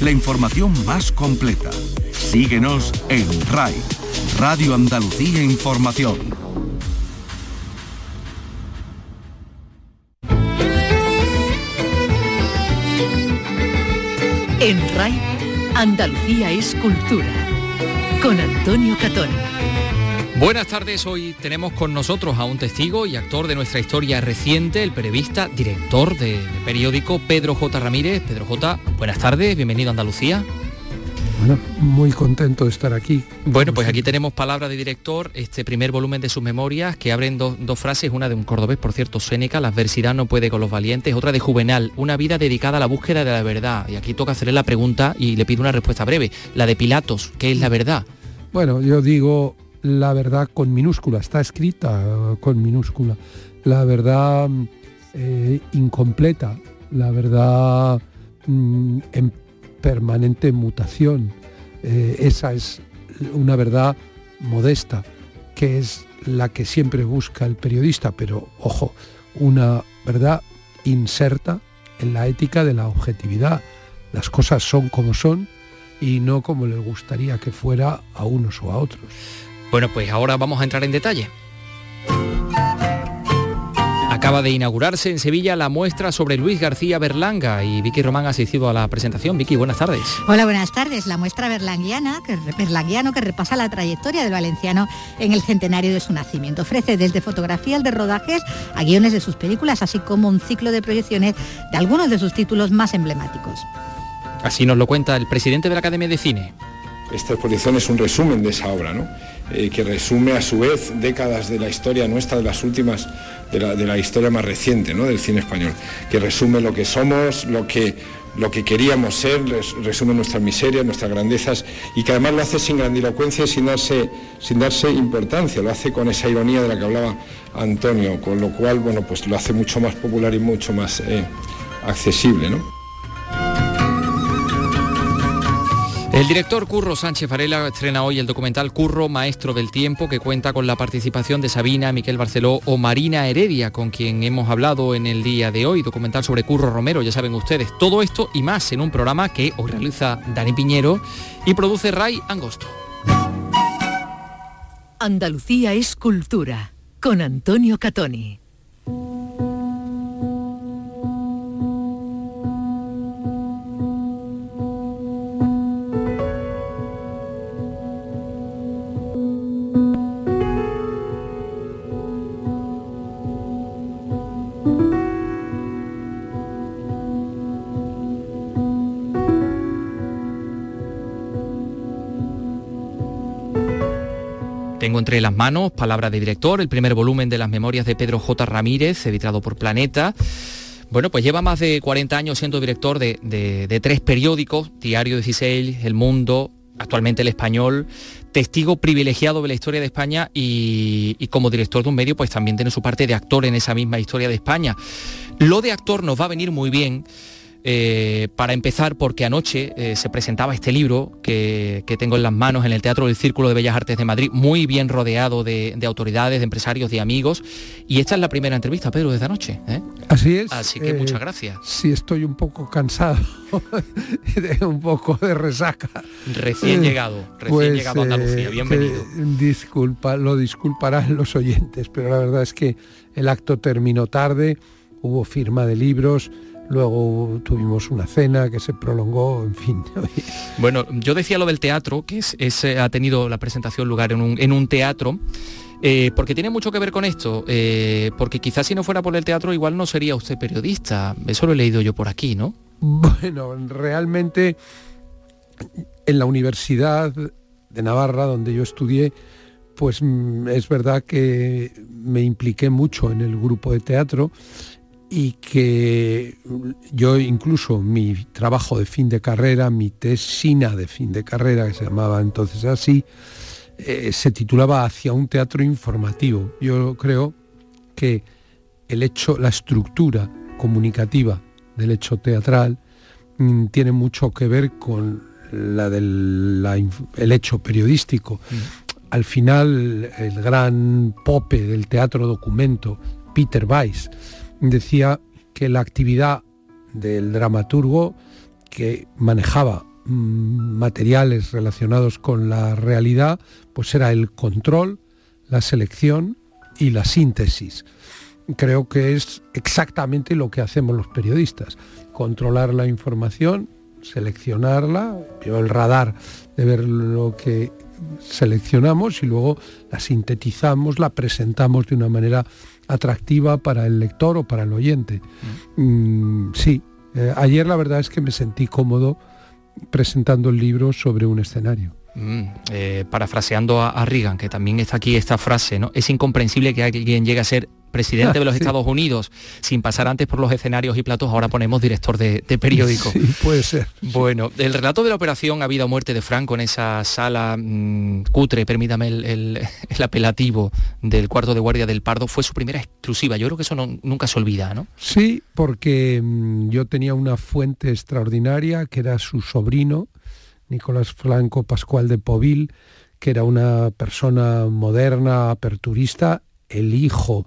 la información más completa. Síguenos en RAI, Radio Andalucía Información. En RAI, Andalucía es cultura. Con Antonio Catón. Buenas tardes, hoy tenemos con nosotros a un testigo y actor de nuestra historia reciente, el periodista, director del periódico Pedro J. Ramírez. Pedro J., buenas tardes, bienvenido a Andalucía. Bueno, muy contento de estar aquí. Bueno, pues aquí tenemos palabra de director, este primer volumen de sus memorias, que abren dos frases, una de un cordobés, por cierto, Séneca, la adversidad no puede con los valientes, otra de Juvenal, una vida dedicada a la búsqueda de la verdad. Y aquí toca hacerle la pregunta y le pido una respuesta breve, la de Pilatos, ¿qué es la verdad? Bueno, yo digo la verdad con minúscula, está escrita con minúscula, la verdad eh, incompleta, la verdad mm, en permanente mutación. Eh, esa es una verdad modesta, que es la que siempre busca el periodista, pero ojo, una verdad inserta en la ética de la objetividad. Las cosas son como son y no como le gustaría que fuera a unos o a otros. Bueno, pues ahora vamos a entrar en detalle. Acaba de inaugurarse en Sevilla la muestra sobre Luis García Berlanga y Vicky Román ha asistido a la presentación. Vicky, buenas tardes. Hola, buenas tardes. La muestra berlanguiana, que, berlanguiano que repasa la trayectoria del valenciano en el centenario de su nacimiento. Ofrece desde fotografías de rodajes a guiones de sus películas, así como un ciclo de proyecciones de algunos de sus títulos más emblemáticos. Así nos lo cuenta el presidente de la Academia de Cine. Esta exposición es un resumen de esa obra, ¿no? Eh, que resume a su vez décadas de la historia nuestra, de las últimas, de la, historia más reciente ¿no? del cine español, que resume lo que somos, lo que, lo que queríamos ser, resume nuestras miserias, nuestras grandezas y que además lo hace sin grandilocuencia y sin darse, sin darse importancia, lo hace con esa ironía de la que hablaba Antonio, con lo cual bueno, pues lo hace mucho más popular y mucho más eh, accesible. ¿no? El director Curro Sánchez Varela estrena hoy el documental Curro, Maestro del Tiempo, que cuenta con la participación de Sabina, Miquel Barceló o Marina Heredia, con quien hemos hablado en el día de hoy, documental sobre Curro Romero, ya saben ustedes. Todo esto y más en un programa que hoy realiza Dani Piñero y produce Ray Angosto. Andalucía es cultura, con Antonio Catoni. Tengo entre las manos, palabra de director, el primer volumen de las memorias de Pedro J. Ramírez, editado por Planeta. Bueno, pues lleva más de 40 años siendo director de, tres periódicos, Diario 16, El Mundo, actualmente El Español, testigo privilegiado de la historia de España y, y, como director de un medio, pues también tiene su parte de actor en esa misma historia de España. Lo de actor nos va a venir muy bien eh, para empezar, porque anoche eh, se presentaba este libro que, tengo en las manos en el Teatro del Círculo de Bellas Artes de Madrid, muy bien rodeado de, autoridades, de empresarios, de amigos. Y esta es la primera entrevista, Pedro, desde anoche. ¿eh? Así es. Así que muchas gracias. Sí, estoy un poco cansado, de un poco de resaca. Recién llegado, recién pues, llegado a Andalucía, bienvenido. Disculpa, lo disculparán los oyentes, pero la verdad es que el acto terminó tarde, hubo firma de libros, luego tuvimos una cena que se prolongó, en fin. Bueno, yo decía lo del teatro, que es, ha tenido la presentación lugar en un, teatro, eh, porque tiene mucho que ver con esto, eh, porque quizás si no fuera por el teatro igual no sería usted periodista, eso lo he leído yo por aquí, ¿no? Bueno, realmente en la Universidad de Navarra, donde yo estudié, pues mm, es verdad que me impliqué mucho en el grupo de teatro y que yo incluso mi trabajo de fin de carrera, mi tesina de fin de carrera, que se llamaba entonces así, eh, se titulaba Hacia un teatro informativo. Yo creo que el hecho, la estructura comunicativa del hecho teatral mm, tiene mucho que ver con la del el hecho periodístico. Mm. Al final, el gran pope del teatro documento, Peter Weiss, decía que la actividad del dramaturgo que manejaba mm, materiales relacionados con la realidad, pues era el control, la selección y la síntesis. Creo que es exactamente lo que hacemos los periodistas, controlar la información, seleccionarla, el radar de ver lo que seleccionamos y luego la sintetizamos, la presentamos de una manera atractiva para el lector o para el oyente. Mm, sí, eh, ayer la verdad es que me sentí cómodo presentando el libro sobre un escenario. Mm, eh, parafraseando a, a, Reagan, que también está aquí esta frase, ¿no? Es incomprensible que alguien llegue a ser presidente de los Estados Unidos sin pasar antes por los escenarios y platos, ahora ponemos director de, periódico. Sí, puede ser. Bueno, el relato de la operación ha habido muerte de Franco en esa sala mm, cutre, permítame el, apelativo del cuarto de guardia del Pardo, fue su primera exclusiva. Yo creo que eso nunca se olvida, ¿no? Sí, porque mm, yo tenía una fuente extraordinaria que era su sobrino, Nicolás Franco Pascual de Povil, que era una persona moderna, aperturista, el hijo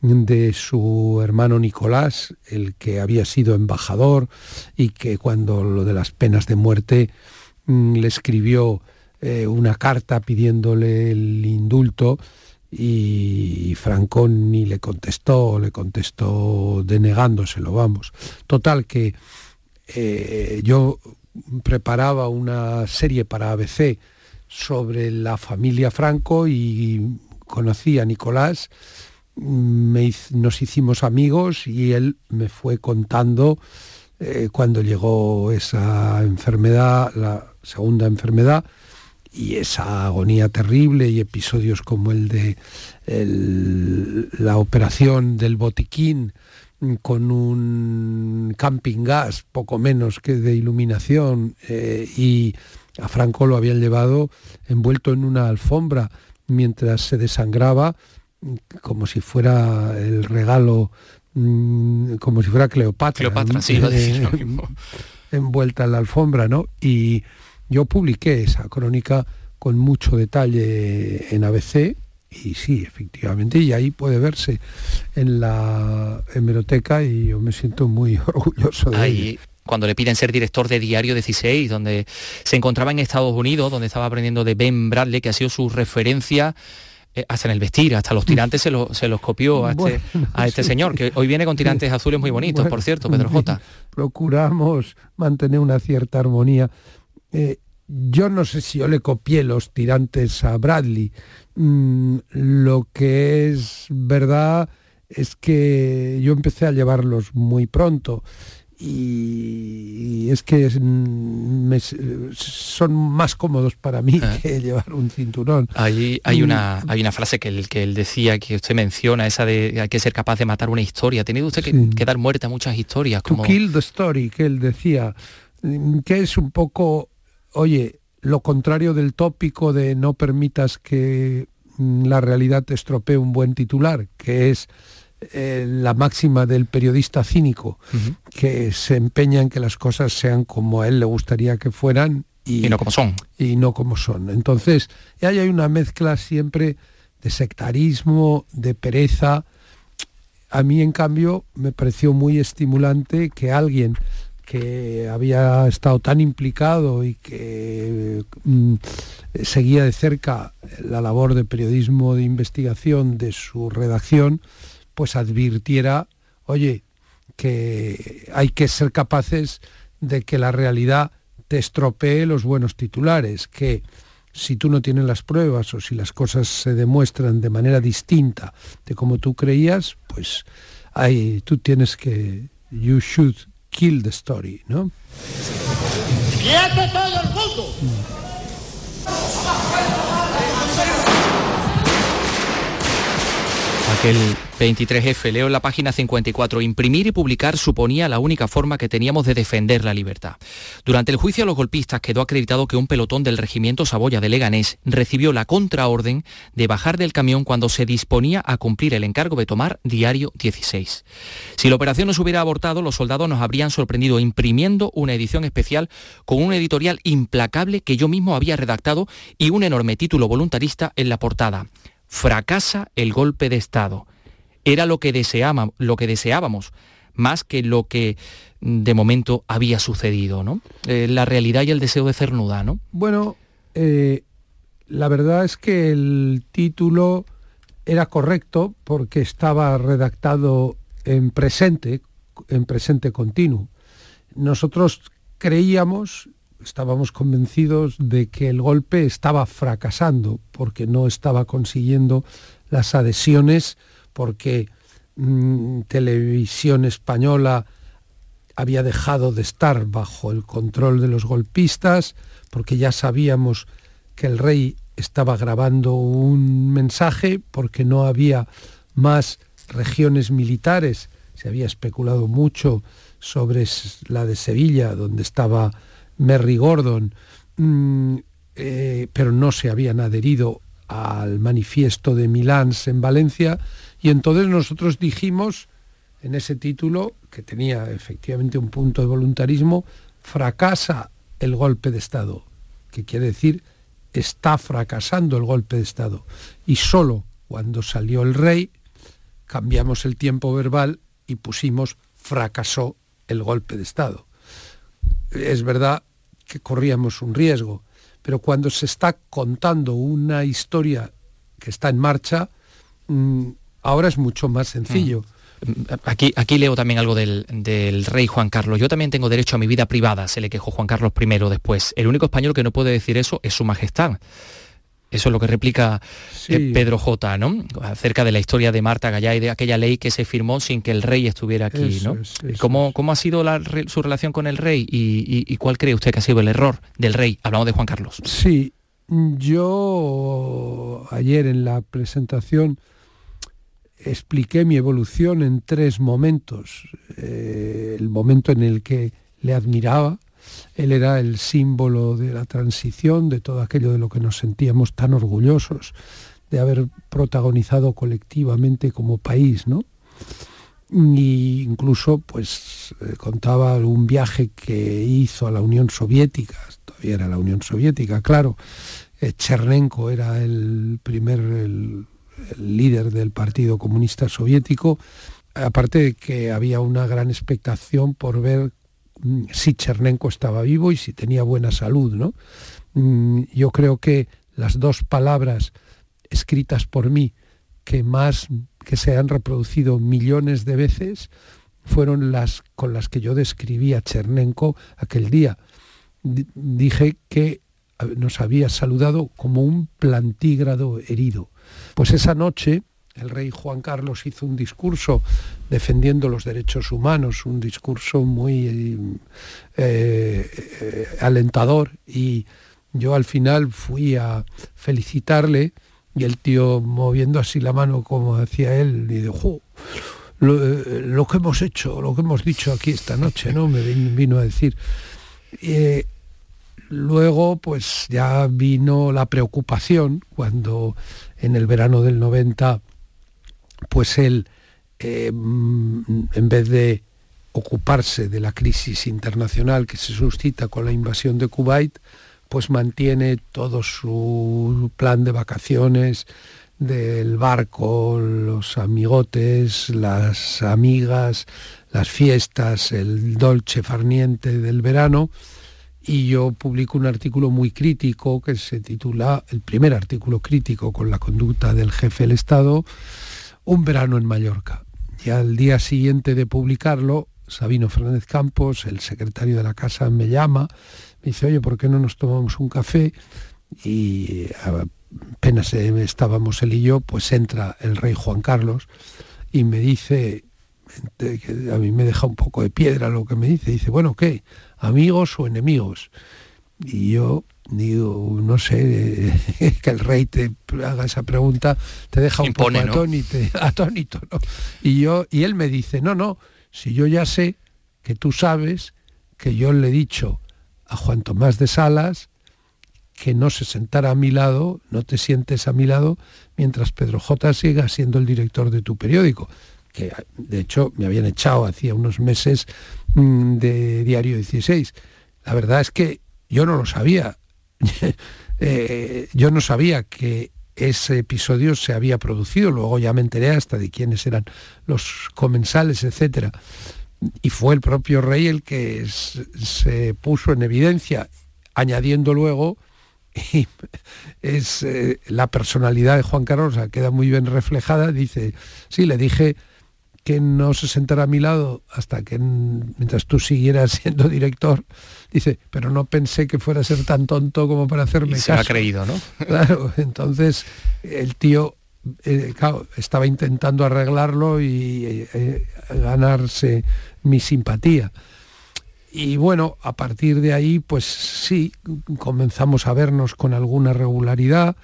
de su hermano Nicolás, el que había sido embajador y que cuando lo de las penas de muerte mm, le escribió eh, una carta pidiéndole el indulto y Franco ni le contestó, le contestó denegándoselo, vamos. Total que eh, yo preparaba una serie para ABC sobre la familia Franco y conocí a Nicolás nos hicimos amigos y él me fue contando eh, cuando llegó esa enfermedad, la segunda enfermedad, y esa agonía terrible y episodios como el de la operación del botiquín con un camping gas, poco menos que de iluminación, eh, y a Franco lo habían llevado envuelto en una alfombra mientras se desangraba como si fuera el regalo, mm, como si fuera Cleopatra. Cleopatra, sí, lo envuelta en la alfombra, ¿no? Y yo publiqué esa crónica con mucho detalle en ABC, y sí, efectivamente, y ahí puede verse en la hemeroteca y yo me siento muy orgulloso de ahí, Cuando le piden ser director de Diario 16, donde se encontraba en Estados Unidos, donde estaba aprendiendo de Ben Bradley, que ha sido su referencia eh, hasta en el vestir, hasta los tirantes se, se los copió a este, a este señor, que hoy viene con tirantes azules muy bonitos, por cierto, Pedro J. Procuramos mantener una cierta armonía. Eh, yo no sé si yo le copié los tirantes a Bradley. Mm, lo que es verdad es que yo empecé a llevarlos muy pronto y, es que son más cómodos para mí ah. que llevar un cinturón. Hay, hay, una, hay una frase que él, que él decía, que usted menciona, esa de hay que ser capaz de matar una historia. Ha tenido usted que, dar muerte a muchas historias. Como... To kill the story, que él decía, que es un poco, oye, lo contrario del tópico de no permitas que mm, la realidad te estropee un buen titular, que es eh, la máxima del periodista cínico, que se empeña en que las cosas sean como a él le gustaría que fueran y, no como son. Y no como son. Entonces, ahí hay una mezcla siempre de sectarismo, de pereza. A mí, en cambio, me pareció muy estimulante que alguien que había estado tan implicado y que mm, seguía de cerca la labor de periodismo de investigación de su redacción, pues advirtiera, oye, que hay que ser capaces de que la realidad te estropee los buenos titulares, que si tú no tienes las pruebas o si las cosas se demuestran de manera distinta de como tú creías, pues ahí tú tienes que you should kill the story, ¿no? todo el mundo! Aquel 23F, leo en la página 54, imprimir y publicar suponía la única forma que teníamos de defender la libertad. Durante el juicio a los golpistas quedó acreditado que un pelotón del regimiento Saboya de Leganés recibió la contraorden de bajar del camión cuando se disponía a cumplir el encargo de tomar Diario 16. Si la operación no se hubiera abortado, los soldados nos habrían sorprendido imprimiendo una edición especial con un editorial implacable que yo mismo había redactado y un enorme título voluntarista en la portada. Fracasa el golpe de Estado era lo que, deseábamos, lo que deseábamos, más que lo que de momento había sucedido, ¿no? Eh, la realidad y el deseo de Cernuda, ¿no? Bueno, eh, la verdad es que el título era correcto porque estaba redactado en presente, en presente continuo. Nosotros creíamos, estábamos convencidos de que el golpe estaba fracasando porque no estaba consiguiendo las adhesiones, porque mm, Televisión Española había dejado de estar bajo el control de los golpistas, porque ya sabíamos que el rey estaba grabando un mensaje, porque no había más regiones militares. Se había especulado mucho sobre la de Sevilla, donde estaba Merry Gordon, mm, eh, pero no se habían adherido al manifiesto de Milán en Valencia, y entonces nosotros dijimos en ese título, que tenía efectivamente un punto de voluntarismo, fracasa el golpe de Estado, que quiere decir está fracasando el golpe de Estado. Y solo cuando salió el rey cambiamos el tiempo verbal y pusimos fracasó el golpe de Estado. Es verdad que corríamos un riesgo, pero cuando se está contando una historia que está en marcha, mm, ahora es mucho más sencillo. Mm. Aquí, aquí leo también algo del, rey Juan Carlos. Yo también tengo derecho a mi vida privada, se le quejó Juan Carlos I después. El único español que no puede decir eso es su majestad. Eso es lo que replica eh, Pedro J, ¿no? Acerca de la historia de Marta Gallá y de aquella ley que se firmó sin que el rey estuviera aquí, ¿no? ¿Cómo, ¿Cómo, ha sido su relación con el rey y, cuál cree usted que ha sido el error del rey? Hablamos de Juan Carlos. Sí, yo ayer en la presentación expliqué mi evolución en tres momentos. Eh, el momento en el que le admiraba, él era el símbolo de la transición, de todo aquello de lo que nos sentíamos tan orgullosos de haber protagonizado colectivamente como país, ¿no? Y incluso pues eh, contaba un viaje que hizo a la Unión Soviética, todavía era la Unión Soviética, claro. Eh, Chernenko era el primer líder del Partido Comunista Soviético, aparte de que había una gran expectación por ver si Chernenko estaba vivo y si tenía buena salud. ¿no? Mm, yo creo que las dos palabras escritas por mí que más que se han reproducido millones de veces fueron las con las que yo describí a Chernenko aquel día. dije que nos había saludado como un plantígrado herido. Pues esa noche el rey Juan Carlos hizo un discurso defendiendo los derechos humanos, un discurso muy eh, eh, alentador y yo al final fui a felicitarle y el tío moviendo así la mano como hacía él y dijo, eh, lo, que hemos hecho, lo que hemos dicho aquí esta noche, ¿no? Me vino a decir. luego pues ya vino la preocupación cuando en el verano del 90, pues él, eh, en vez de ocuparse de la crisis internacional que se suscita con la invasión de Kuwait, pues mantiene todo su plan de vacaciones, del barco, los amigotes, las amigas, las fiestas, el dolce farniente del verano, y yo publico un artículo muy crítico que se titula, el primer artículo crítico con la conducta del jefe del Estado, Un verano en Mallorca. Y al día siguiente de publicarlo, Sabino Fernández Campos, el secretario de la casa, me llama, me dice, oye, ¿por qué no nos tomamos un café? Y apenas estábamos él y yo, pues entra el rey Juan Carlos y me dice, que a mí me deja un poco de piedra lo que me dice, dice, bueno, ¿qué? amigos o enemigos. Y yo digo, no sé, que el rey te haga esa pregunta, te deja un poco atónito, Y, yo, y él me dice, no, no, si yo ya sé que tú sabes que yo le he dicho a Juan Tomás de Salas que no se sentara a mi lado, no te sientes a mi lado, mientras Pedro J siga siendo el director de tu periódico que de hecho me habían echado hacía unos meses mm, de Diario 16. La verdad es que yo no lo sabía. Eh, yo no sabía que ese episodio se había producido, luego ya me enteré hasta de quiénes eran los comensales, etcétera. y fue el propio rey el que se puso en evidencia, añadiendo luego, y es eh, la personalidad de Juan Carlos, queda muy bien reflejada, dice, sí, le dije que no se sentara a mi lado hasta que mientras tú siguieras siendo director, dice, pero no pensé que fuera a ser tan tonto como para hacerme y se ha creído, ¿no? Claro, entonces el tío eh, estaba intentando arreglarlo y eh, eh, ganarse mi simpatía. Y bueno, a partir de ahí, pues sí, comenzamos a vernos con alguna regularidad.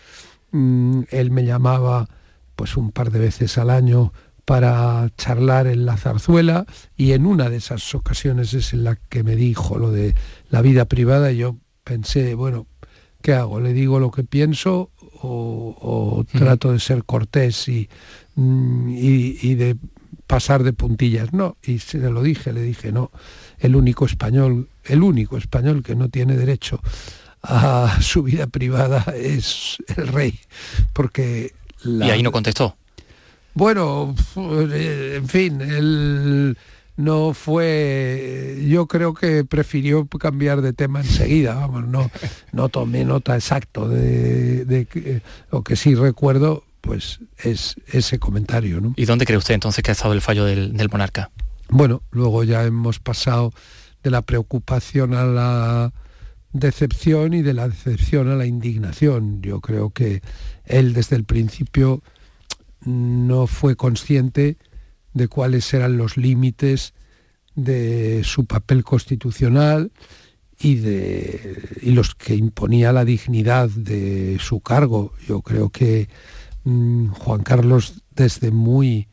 Mm, él me llamaba pues un par de veces al año para charlar en la zarzuela y en una de esas ocasiones es en la que me dijo lo de la vida privada y yo pensé, bueno, ¿qué hago? ¿Le digo lo que pienso o, trato de ser cortés mm, y, y, de pasar de puntillas. No, y se lo dije, le dije, no, el único español, el único español que no tiene derecho a su vida privada es el rey, porque... y ahí no contestó. Bueno, en fin, el no fue yo creo que prefirió cambiar de tema enseguida vamos no no tomé nota exacto de, de, lo que sí recuerdo pues es ese comentario ¿no? y dónde cree usted entonces que ha estado el fallo del, del monarca bueno luego ya hemos pasado de la preocupación a la decepción y de la decepción a la indignación yo creo que él desde el principio no fue consciente de cuáles eran los límites de su papel constitucional y, de, y los que imponía la dignidad de su cargo. Yo creo que mm, Juan Carlos desde muy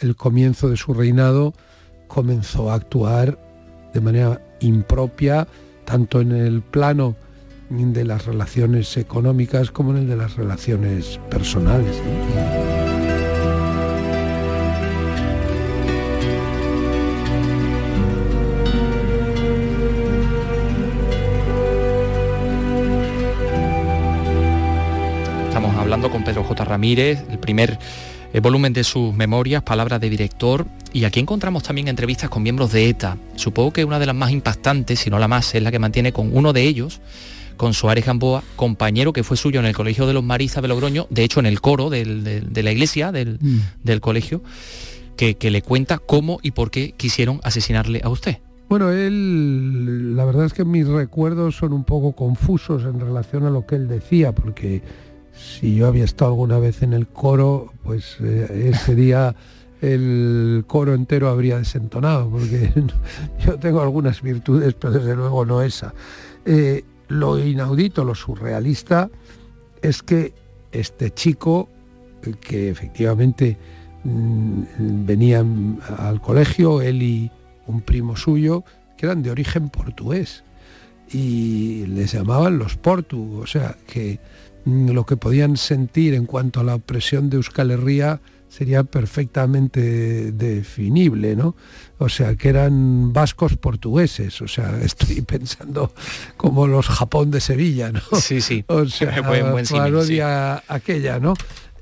el comienzo de su reinado comenzó a actuar de manera impropia, tanto en el plano de las relaciones económicas como en el de las relaciones personales. hablando con Pedro J. Ramírez, el primer eh, volumen de sus memorias, palabras de director, y aquí encontramos también entrevistas con miembros de ETA. Supongo que una de las más impactantes, si no la más, es la que mantiene con uno de ellos, con Suárez Gamboa, compañero que fue suyo en el Colegio de los Maristas de Logroño, de hecho en el coro de la iglesia del, mm. colegio, que, que le cuenta cómo y por qué quisieron asesinarle a usted. Bueno, él, la verdad es que mis recuerdos son un poco confusos en relación a lo que él decía, porque si yo había estado alguna vez en el coro, pues eh, ese día el coro entero habría desentonado, porque yo tengo algunas virtudes, pero desde luego no esa. Eh, lo inaudito, lo surrealista, es que este chico, que efectivamente mm, venían al colegio, él y un primo suyo, que eran de origen portugués, y les llamaban los portu, o sea, que Mm, lo que podían sentir en cuanto a la opresión de Euskal Herria sería perfectamente definible, ¿no? O sea, que eran vascos portugueses, o sea, estoy pensando como los Japón de Sevilla, ¿no? Sí, sí. O sea, buen, aquella, ¿no?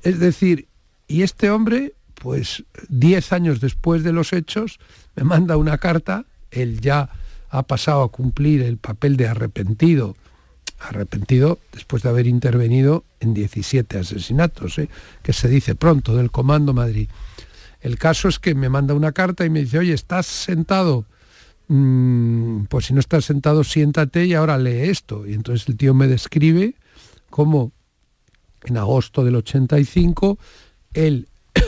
Es decir, y este hombre, pues diez años después de los hechos, me manda una carta, él ya ha pasado a cumplir el papel de arrepentido arrepentido después de haber intervenido en 17 asesinatos, ¿eh? que se dice pronto, del Comando Madrid. El caso es que me manda una carta y me dice, oye, ¿estás sentado? Mm, pues si no estás sentado, siéntate y ahora lee esto. Y entonces el tío me describe cómo en agosto del 85 él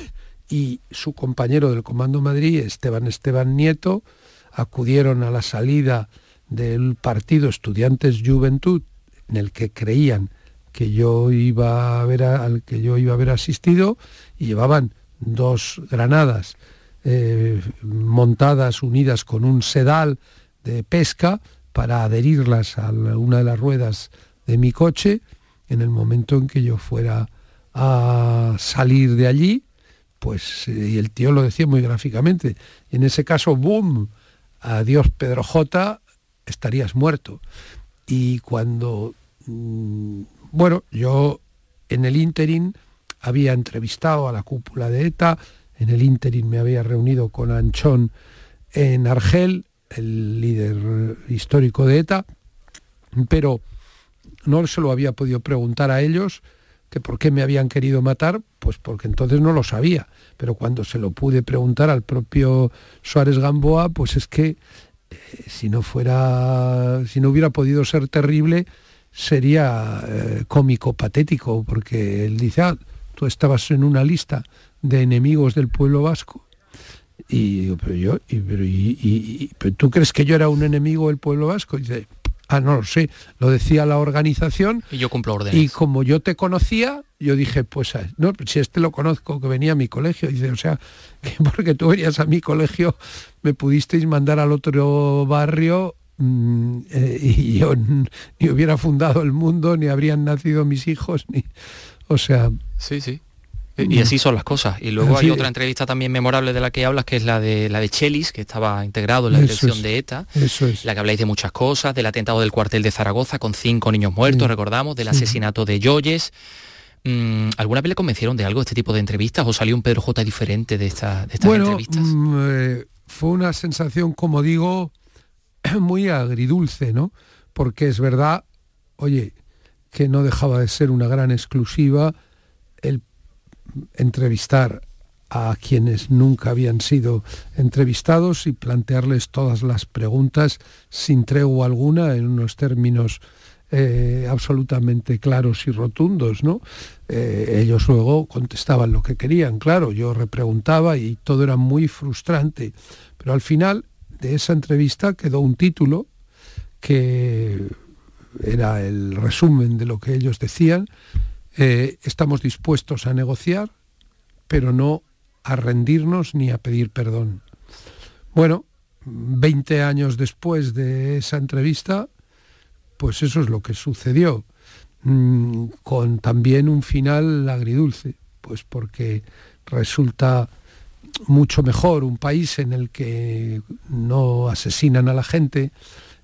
y su compañero del Comando Madrid, Esteban Esteban Nieto, acudieron a la salida del partido Estudiantes Juventud en el que creían que yo iba a ver al que yo iba a haber asistido y llevaban dos granadas eh, montadas unidas con un sedal de pesca para adherirlas a una de las ruedas de mi coche en el momento en que yo fuera a salir de allí. Pues eh, y el tío lo decía muy gráficamente en ese caso boom adiós Pedro J estarías muerto y cuando, mm, bueno, yo en el interín había entrevistado a la cúpula de ETA, en el interín me había reunido con Anchón en Argel, el líder histórico de ETA, pero no se lo había podido preguntar a ellos que por qué me habían querido matar, pues porque entonces no lo sabía. Pero cuando se lo pude preguntar al propio Suárez Gamboa, pues es que si no fuera, si no hubiera podido ser terrible, sería eh, cómico, patético, porque él dice, ah, tú estabas en una lista de enemigos del pueblo vasco. Y pero yo, y, pero, y, ¿tú crees que yo era un enemigo del pueblo vasco? Y dice, Ah, no lo sé, lo decía la organización. Y yo cumplo órdenes. Y como yo te conocía, yo dije, pues no, si este lo conozco, que venía a mi colegio, dice, o sea, que porque tú venías a mi colegio, me pudisteis mandar al otro barrio mm, eh, y yo ni hubiera fundado el mundo, ni habrían nacido mis hijos, ni. O sea. Sí, sí. Y así son las cosas. Y luego hay otra entrevista también memorable de la que hablas, que es la de la de Chelis, que estaba integrado en la dirección de ETA. Eso es. La que habláis de muchas cosas, del atentado del cuartel de Zaragoza con cinco niños muertos, recordamos, del asesinato de Joyes. Mm, ¿Alguna vez le convencieron de algo este tipo de entrevistas o salió un Pedro J diferente de, esta, de estas bueno, entrevistas? Mm, eh, fue una sensación, como digo, muy agridulce, ¿no? Porque es verdad, oye, que no dejaba de ser una gran exclusiva el entrevistar a quienes nunca habían sido entrevistados y plantearles todas las preguntas sin tregua alguna en unos términos eh, absolutamente claros y rotundos, ¿no? Eh, ellos luego contestaban lo que querían, claro, yo repreguntaba y todo era muy frustrante, pero al final de esa entrevista quedó un título que era el resumen de lo que ellos decían, eh, estamos dispuestos a negociar, pero no a rendirnos ni a pedir perdón. Bueno, 20 años después de esa entrevista, pues eso es lo que sucedió, mm, con también un final agridulce, pues porque resulta mucho mejor un país en el que no asesinan a la gente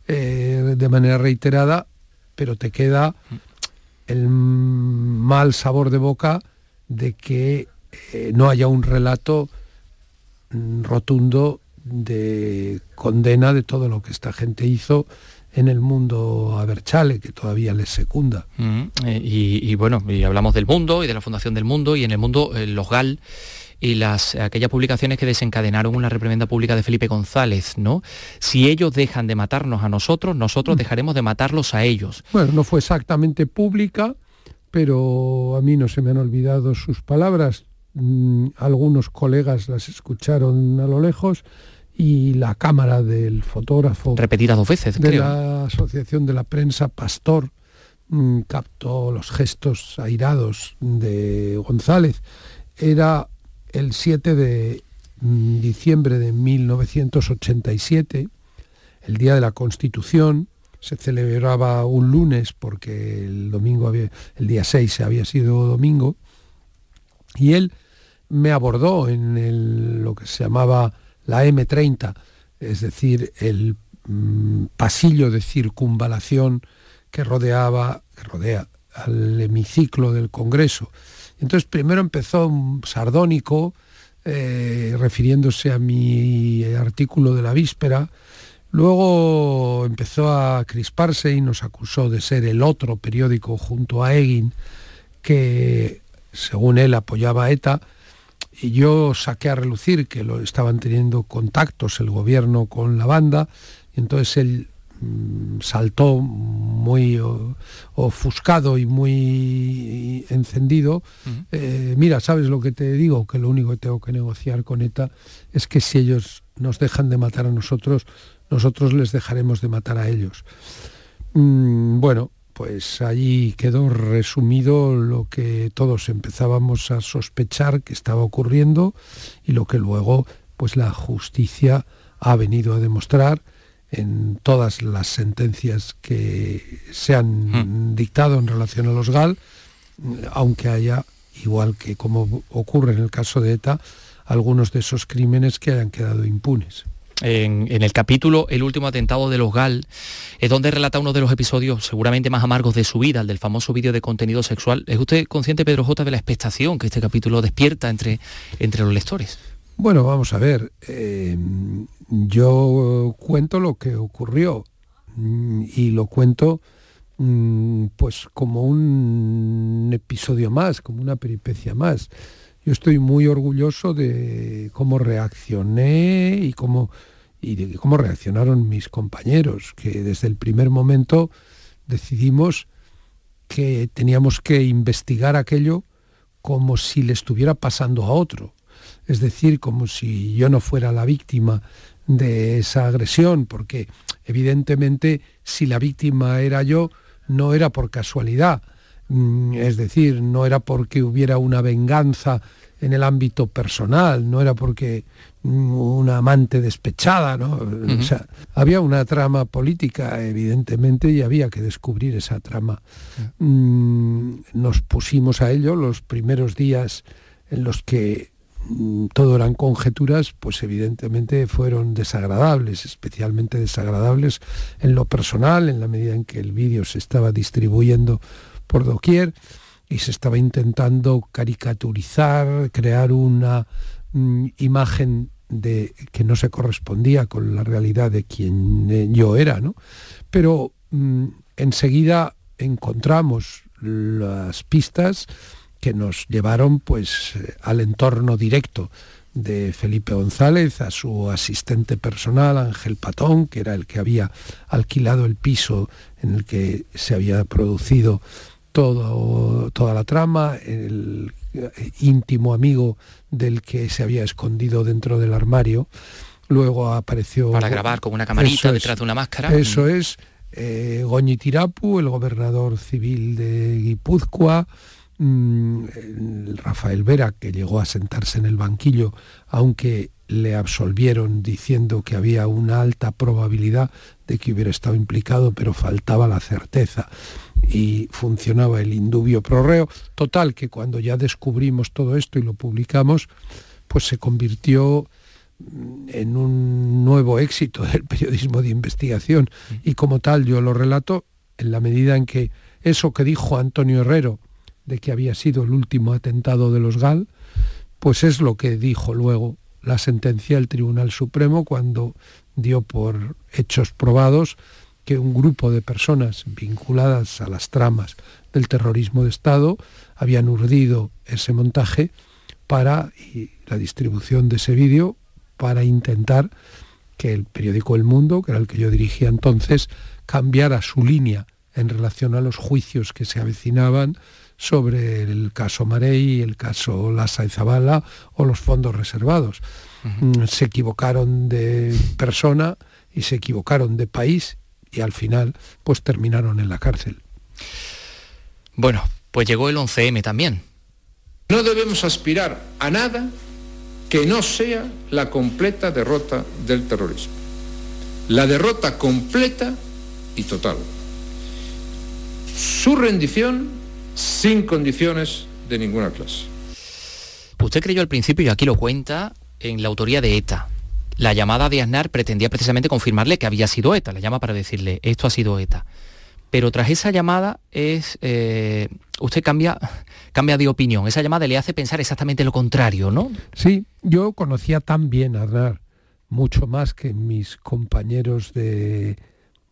eh, de manera reiterada, pero te queda el mal sabor de boca de que eh, no haya un relato mm, rotundo de condena de todo lo que esta gente hizo en el mundo Aberchale, que todavía les secunda. Eh, y, bueno, y hablamos del mundo y de la Fundación del Mundo, y en el mundo eh, los GAL y las, aquellas publicaciones que desencadenaron una reprimenda pública de Felipe González, ¿no? Si ellos dejan de matarnos a nosotros, nosotros mm. dejaremos de matarlos a ellos. Bueno, no fue exactamente pública, pero a mí no se me han olvidado sus palabras. Mm, algunos colegas las escucharon a lo lejos y la cámara del fotógrafo repetida dos veces de la asociación de la prensa Pastor mm, captó los gestos airados de González. Era el 7 de mm, diciembre de 1987, el día de la Constitución, se celebraba un lunes porque el domingo había, el día 6 había sido domingo, y él me abordó en lo que se llamaba la M30, es decir, el mm, pasillo de circunvalación que rodeaba, que rodea al hemiciclo del Congreso. Entonces primero empezó sardónico, eh, refiriéndose a mi artículo de la víspera, luego empezó a crisparse y nos acusó de ser el otro periódico junto a Egin, que según él apoyaba a ETA, yo saqué a relucir que lo estaban teniendo contactos el gobierno con la banda, y entonces él Mm, saltó muy ofuscado y muy encendido, eh, mira, ¿sabes lo que te digo? Que lo único que tengo que negociar con ETA es que si ellos nos dejan de matar a nosotros, nosotros les dejaremos de matar a ellos. Mm, bueno, pues allí quedó resumido lo que todos empezábamos a sospechar que estaba ocurriendo y lo que luego pues la justicia ha venido a demostrar en todas las sentencias que se han hmm. dictado en relación a los GAL, aunque haya, igual que como ocurre en el caso de ETA, algunos de esos crímenes que hayan quedado impunes. En, el capítulo El último atentado de los GAL, es donde relata uno de los episodios seguramente más amargos de su vida, el del famoso vídeo de contenido sexual. ¿Es usted consciente, Pedro J., de la expectación que este capítulo despierta entre, entre los lectores? Bueno, vamos a ver. Eh, yo cuento lo que ocurrió mm, y lo cuento mm, pues como un episodio más, como una peripecia más. Yo estoy muy orgulloso de cómo reaccioné y cómo, y de cómo reaccionaron mis compañeros, que desde el primer momento decidimos que teníamos que investigar aquello como si le estuviera pasando a otro. Es decir, como si yo no fuera la víctima de esa agresión, porque evidentemente si la víctima era yo, no era por casualidad. Mm, es decir, no era porque hubiera una venganza en el ámbito personal, no era porque una amante despechada, ¿no? O sea, había una trama política, evidentemente, y había que descubrir esa trama. Mm, nos pusimos a ello los primeros días en los que mm, todo eran conjeturas, pues evidentemente fueron desagradables, especialmente desagradables en lo personal, en la medida en que el vídeo se estaba distribuyendo por doquier y se estaba intentando caricaturizar, crear una Mm, imagen de que no se correspondía con la realidad de quien eh, yo era, ¿no? Pero mm, enseguida encontramos las pistas que nos llevaron pues al entorno directo de Felipe González, a su asistente personal, Ángel Patón, que era el que había alquilado el piso en el que se había producido todo, toda la trama, el íntimo amigo del que se había escondido dentro del armario. Luego apareció... Para grabar con una camarita detrás de una máscara. Eso es. Eh, Goñi Tirapu, el gobernador civil de Guipúzcoa, mm, Rafael Vera, que llegó a sentarse en el banquillo, aunque le absolvieron diciendo que había una alta probabilidad de que hubiera estado implicado, pero faltaba la certeza y funcionaba el indubio prorreo. Total, que cuando ya descubrimos todo esto y lo publicamos, pues se convirtió mm, en un nuevo éxito del periodismo de investigación y como tal yo lo relato en la medida en que eso que dijo Antonio Herrero de que había sido el último atentado de los GAL, pues es lo que dijo luego la sentencia del Tribunal Supremo cuando dio por hechos probados que un grupo de personas vinculadas a las tramas del terrorismo de Estado habían urdido ese montaje para y la distribución de ese vídeo para intentar que el periódico El Mundo, que era el que yo dirigía entonces, cambiara su línea en relación a los juicios que se avecinaban sobre el caso Marey, el caso Lassa y Zabala o los fondos reservados. Mm, se equivocaron de persona y se equivocaron de país y al final pues terminaron en la cárcel. Bueno, pues llegó el 11M también. No debemos aspirar a nada que no sea la completa derrota del terrorismo. La derrota completa y total. Su rendición sin condiciones de ninguna clase. Usted creyó al principio, y aquí lo cuenta, en la autoría de ETA. La llamada de Aznar pretendía precisamente confirmarle que había sido ETA, la llama para decirle, esto ha sido ETA. Pero tras esa llamada es, eh, usted cambia, cambia de opinión. Esa llamada le hace pensar exactamente lo contrario, ¿no? Sí, yo conocía tan bien a Aznar, mucho más que mis compañeros de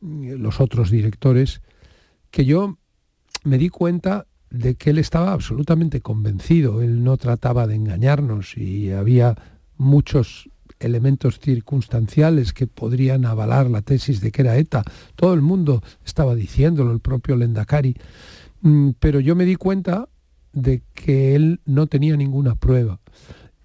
los otros directores, que yo me di cuenta de que él estaba absolutamente convencido, él no trataba de engañarnos y había muchos elementos circunstanciales que podrían avalar la tesis de que era ETA. Todo el mundo estaba diciéndolo, el propio Lendakari. Mm, pero yo me di cuenta de que él no tenía ninguna prueba,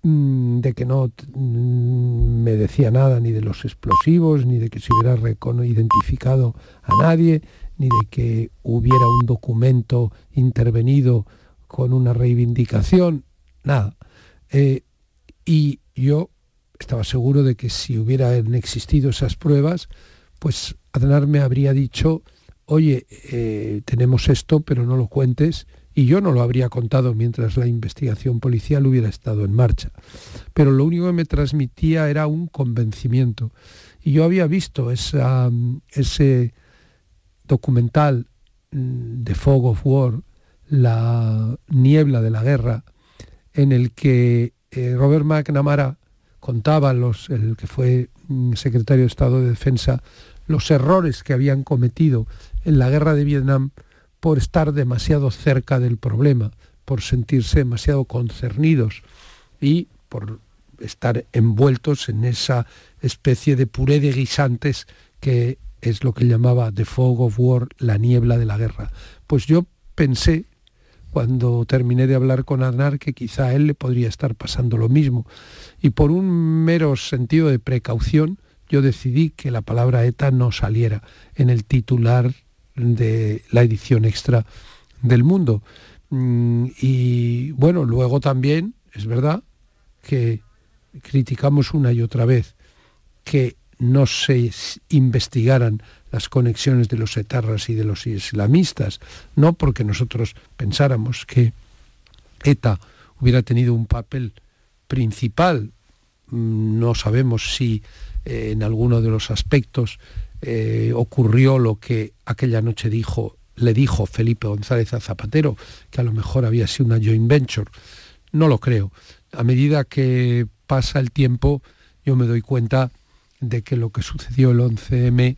mm, de que no mm, me decía nada ni de los explosivos, ni de que se hubiera identificado a nadie, ni de que hubiera un documento intervenido con una reivindicación, nada. Eh, y yo estaba seguro de que si hubieran existido esas pruebas, pues Aznar me habría dicho, oye, eh, tenemos esto, pero no lo cuentes, y yo no lo habría contado mientras la investigación policial hubiera estado en marcha. Pero lo único que me transmitía era un convencimiento. Y yo había visto ese documental de mm, Fog of War, La niebla de la guerra, en el que eh, Robert McNamara contaba los, el que fue mm, secretario de Estado de Defensa los errores que habían cometido en la guerra de Vietnam por estar demasiado cerca del problema, por sentirse demasiado concernidos y por estar envueltos en esa especie de puré de guisantes que es lo que llamaba The Fog of War, la niebla de la guerra. Pues yo pensé, cuando terminé de hablar con Aznar, que quizá a él le podría estar pasando lo mismo. Y por un mero sentido de precaución, yo decidí que la palabra ETA no saliera en el titular de la edición extra del mundo. Mm, y bueno, luego también, es verdad, que criticamos una y otra vez que no se investigaran las conexiones de los etarras y de los islamistas, no porque nosotros pensáramos que ETA hubiera tenido un papel principal, mm, no sabemos si eh, en alguno de los aspectos eh, ocurrió lo que aquella noche dijo, le dijo Felipe González a Zapatero, que a lo mejor había sido una joint venture. No lo creo. A medida que pasa el tiempo, yo me doy cuenta de que lo que sucedió el 11M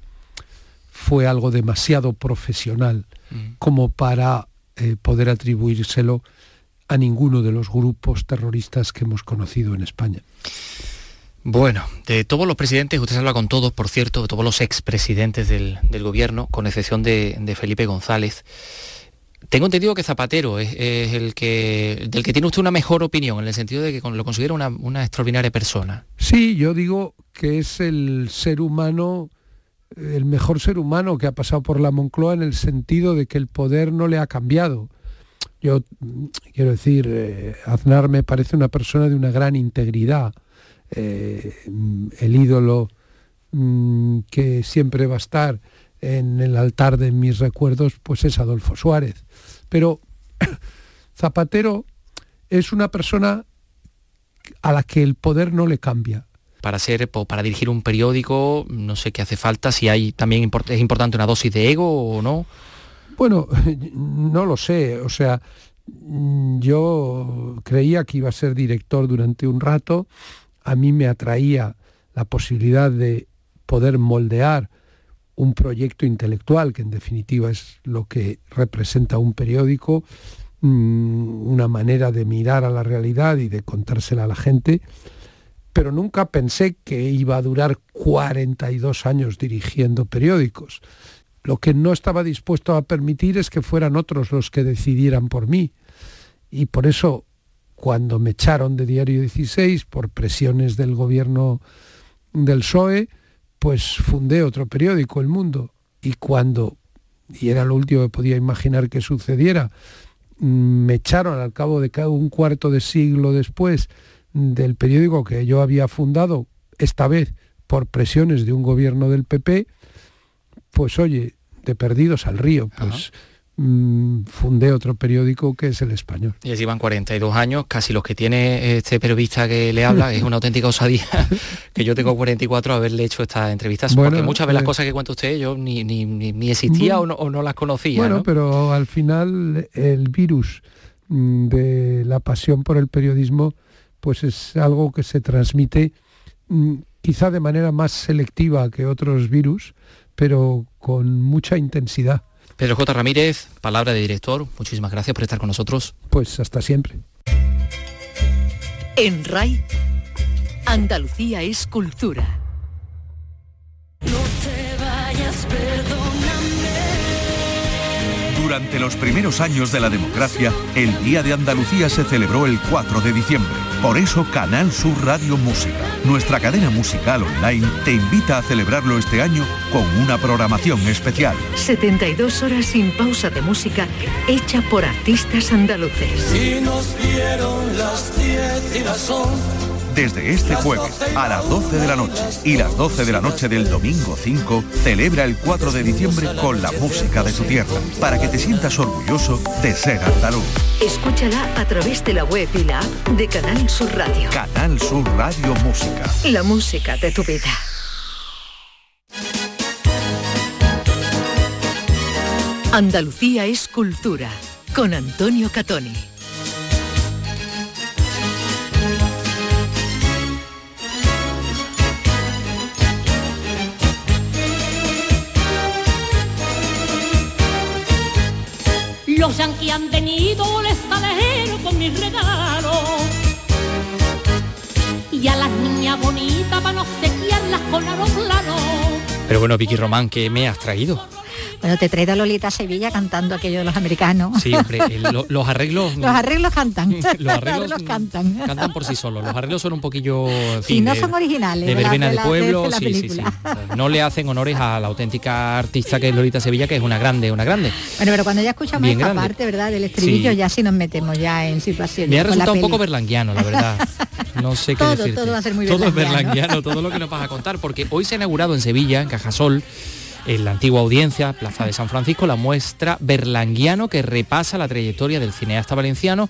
fue algo demasiado profesional mm. como para eh, poder atribuírselo a ninguno de los grupos terroristas que hemos conocido en España. Bueno, de todos los presidentes, usted habla con todos, por cierto, de todos los expresidentes del, del gobierno, con excepción de, de Felipe González. Tengo entendido que Zapatero es, el que del que tiene usted una mejor opinión, en el sentido de que lo considera una, extraordinaria persona. Sí, yo digo que es el ser humano, el mejor ser humano que ha pasado por la Moncloa en el sentido de que el poder no le ha cambiado. Yo quiero decir, eh, Aznar me parece una persona de una gran integridad. Eh, el ídolo mm, que siempre va a estar en el altar de mis recuerdos, pues es Adolfo Suárez. Pero Zapatero es una persona a la que el poder no le cambia. Para ser, para dirigir un periódico, no sé qué hace falta, si hay también es importante una dosis de ego o no. Bueno, no lo sé. O sea, yo creía que iba a ser director durante un rato. A mí me atraía la posibilidad de poder moldear un proyecto intelectual, que en definitiva es lo que representa un periódico, mm, una manera de mirar a la realidad y de contársela a la gente, pero nunca pensé que iba a durar 42 años dirigiendo periódicos. Lo que no estaba dispuesto a permitir es que fueran otros los que decidieran por mí. Y por eso, cuando me echaron de Diario 16 por presiones del gobierno del PSOE, pues fundé otro periódico, El Mundo, y cuando, y era lo último que podía imaginar que sucediera, me echaron al cabo de un cuarto de siglo después del periódico que yo había fundado, esta vez por presiones de un gobierno del PP, pues oye, de perdidos al río, pues Mm, fundé otro periódico que es El Español. Y así van 42 años, casi los que tiene este periodista que le habla, es una auténtica osadía que yo tengo 44 haberle hecho estas entrevistas, porque muchas de las eh, cosas que cuenta usted yo ni, ni, existía o, no, las conocía. Bueno, pero al final el virus mm, de la pasión por el periodismo pues es algo que se transmite mm, quizá de manera más selectiva que otros virus, pero con mucha intensidad. Pedro J. Ramírez, palabra de director, muchísimas gracias por estar con nosotros. Pues hasta siempre. En RAI, Andalucía es cultura. Durante los primeros años de la democracia, el Día de Andalucía se celebró el 4 de diciembre. Por eso Canal Sur Radio Música, nuestra cadena musical online, te invita a celebrarlo este año con una programación especial. 72 horas sin pausa de música hecha por artistas andaluces. Y nos dieron las 10 y las 11 desde este jueves a las 12 de la noche y las 12 de la noche del domingo 5, celebra el 4 de diciembre con la música de tu tierra, para que te sientas orgulloso de ser andaluz. Escúchala a través de la web y la app de Canal Sur Radio. Canal Sur Radio Música. La música de tu vida. Andalucía es cultura, con Antonio Catoni. Los yanquis han venido les lejero con mis regalos. Y a las niñas bonitas van a obsequiarlas con planos. Pero bueno, Vicky Román, ¿qué me has traído? Bueno, te trae a Lolita Sevilla cantando aquello de los americanos. Sí, hombre, los arreglos... los arreglos cantan. los arreglos cantan. Cantan por sí solos. Los arreglos son un poquillo... sí, no son originales. De verbena de, pueblo, sí, sí, sí. No le hacen honores a la auténtica artista que es Lolita Sevilla, que es una grande, una grande. Bueno, pero cuando ya escuchamos esta parte, ¿verdad? Del estribillo, ya sí nos metemos ya en situaciones. Me ha resultado un poco berlanguiano, la verdad. No sé qué todo, Todo va a ser muy Todo es berlanguiano, todo lo que nos vas a contar, porque hoy se ha inaugurado en Sevilla, en Cajasol, en la antigua audiencia, Plaza de San Francisco, la muestra Berlanguiano que repasa la trayectoria del cineasta valenciano.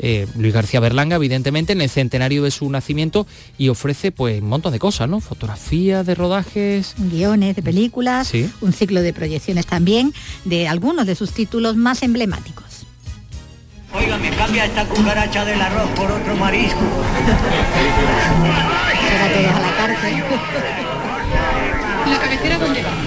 Eh, Luis García Berlanga, evidentemente, en el centenario de su nacimiento y ofrece pues un montón de cosas, ¿no? Fotografías de rodajes. Guiones de películas, un ciclo de proyecciones también de algunos de sus títulos más emblemáticos. Oiga, me cambia esta cucaracha del arroz por otro marisco. Será todos a la cárcel. ¿La cabecera dónde va?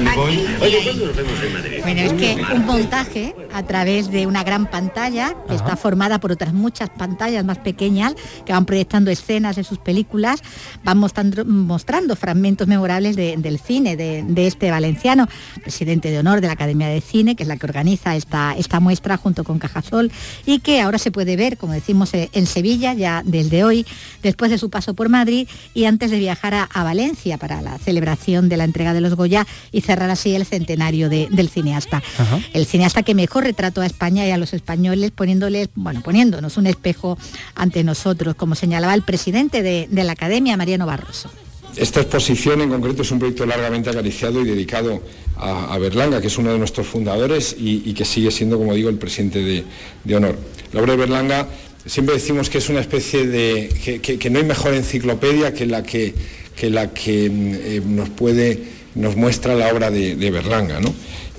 Bueno, es que un montaje a través de una gran pantalla que está formada por otras muchas pantallas más pequeñas que van proyectando escenas de sus películas, van mostrando, mostrando fragmentos memorables del cine de, este valenciano, presidente de honor de la Academia de Cine, que es la que organiza esta, esta muestra junto con Cajasol y que ahora se puede ver, como decimos, eh, en Sevilla ya desde hoy, después de su paso por Madrid y antes de viajar a, a Valencia para la celebración de la entrega de los Goya y cerrar así el centenario del cineasta. El cineasta que mejor retrató a España y a los españoles poniéndoles, bueno, poniéndonos un espejo ante nosotros, como señalaba el presidente de, la Academia, Mariano Barroso. Esta exposición en concreto es un proyecto largamente acariciado y dedicado a, Berlanga, que es uno de nuestros fundadores y, que sigue siendo, como digo, el presidente de, honor. La obra de Berlanga siempre decimos que es una especie de. que, no hay mejor enciclopedia que la que, que, la que eh, nos puede nos muestra la obra de, Berlanga. ¿no?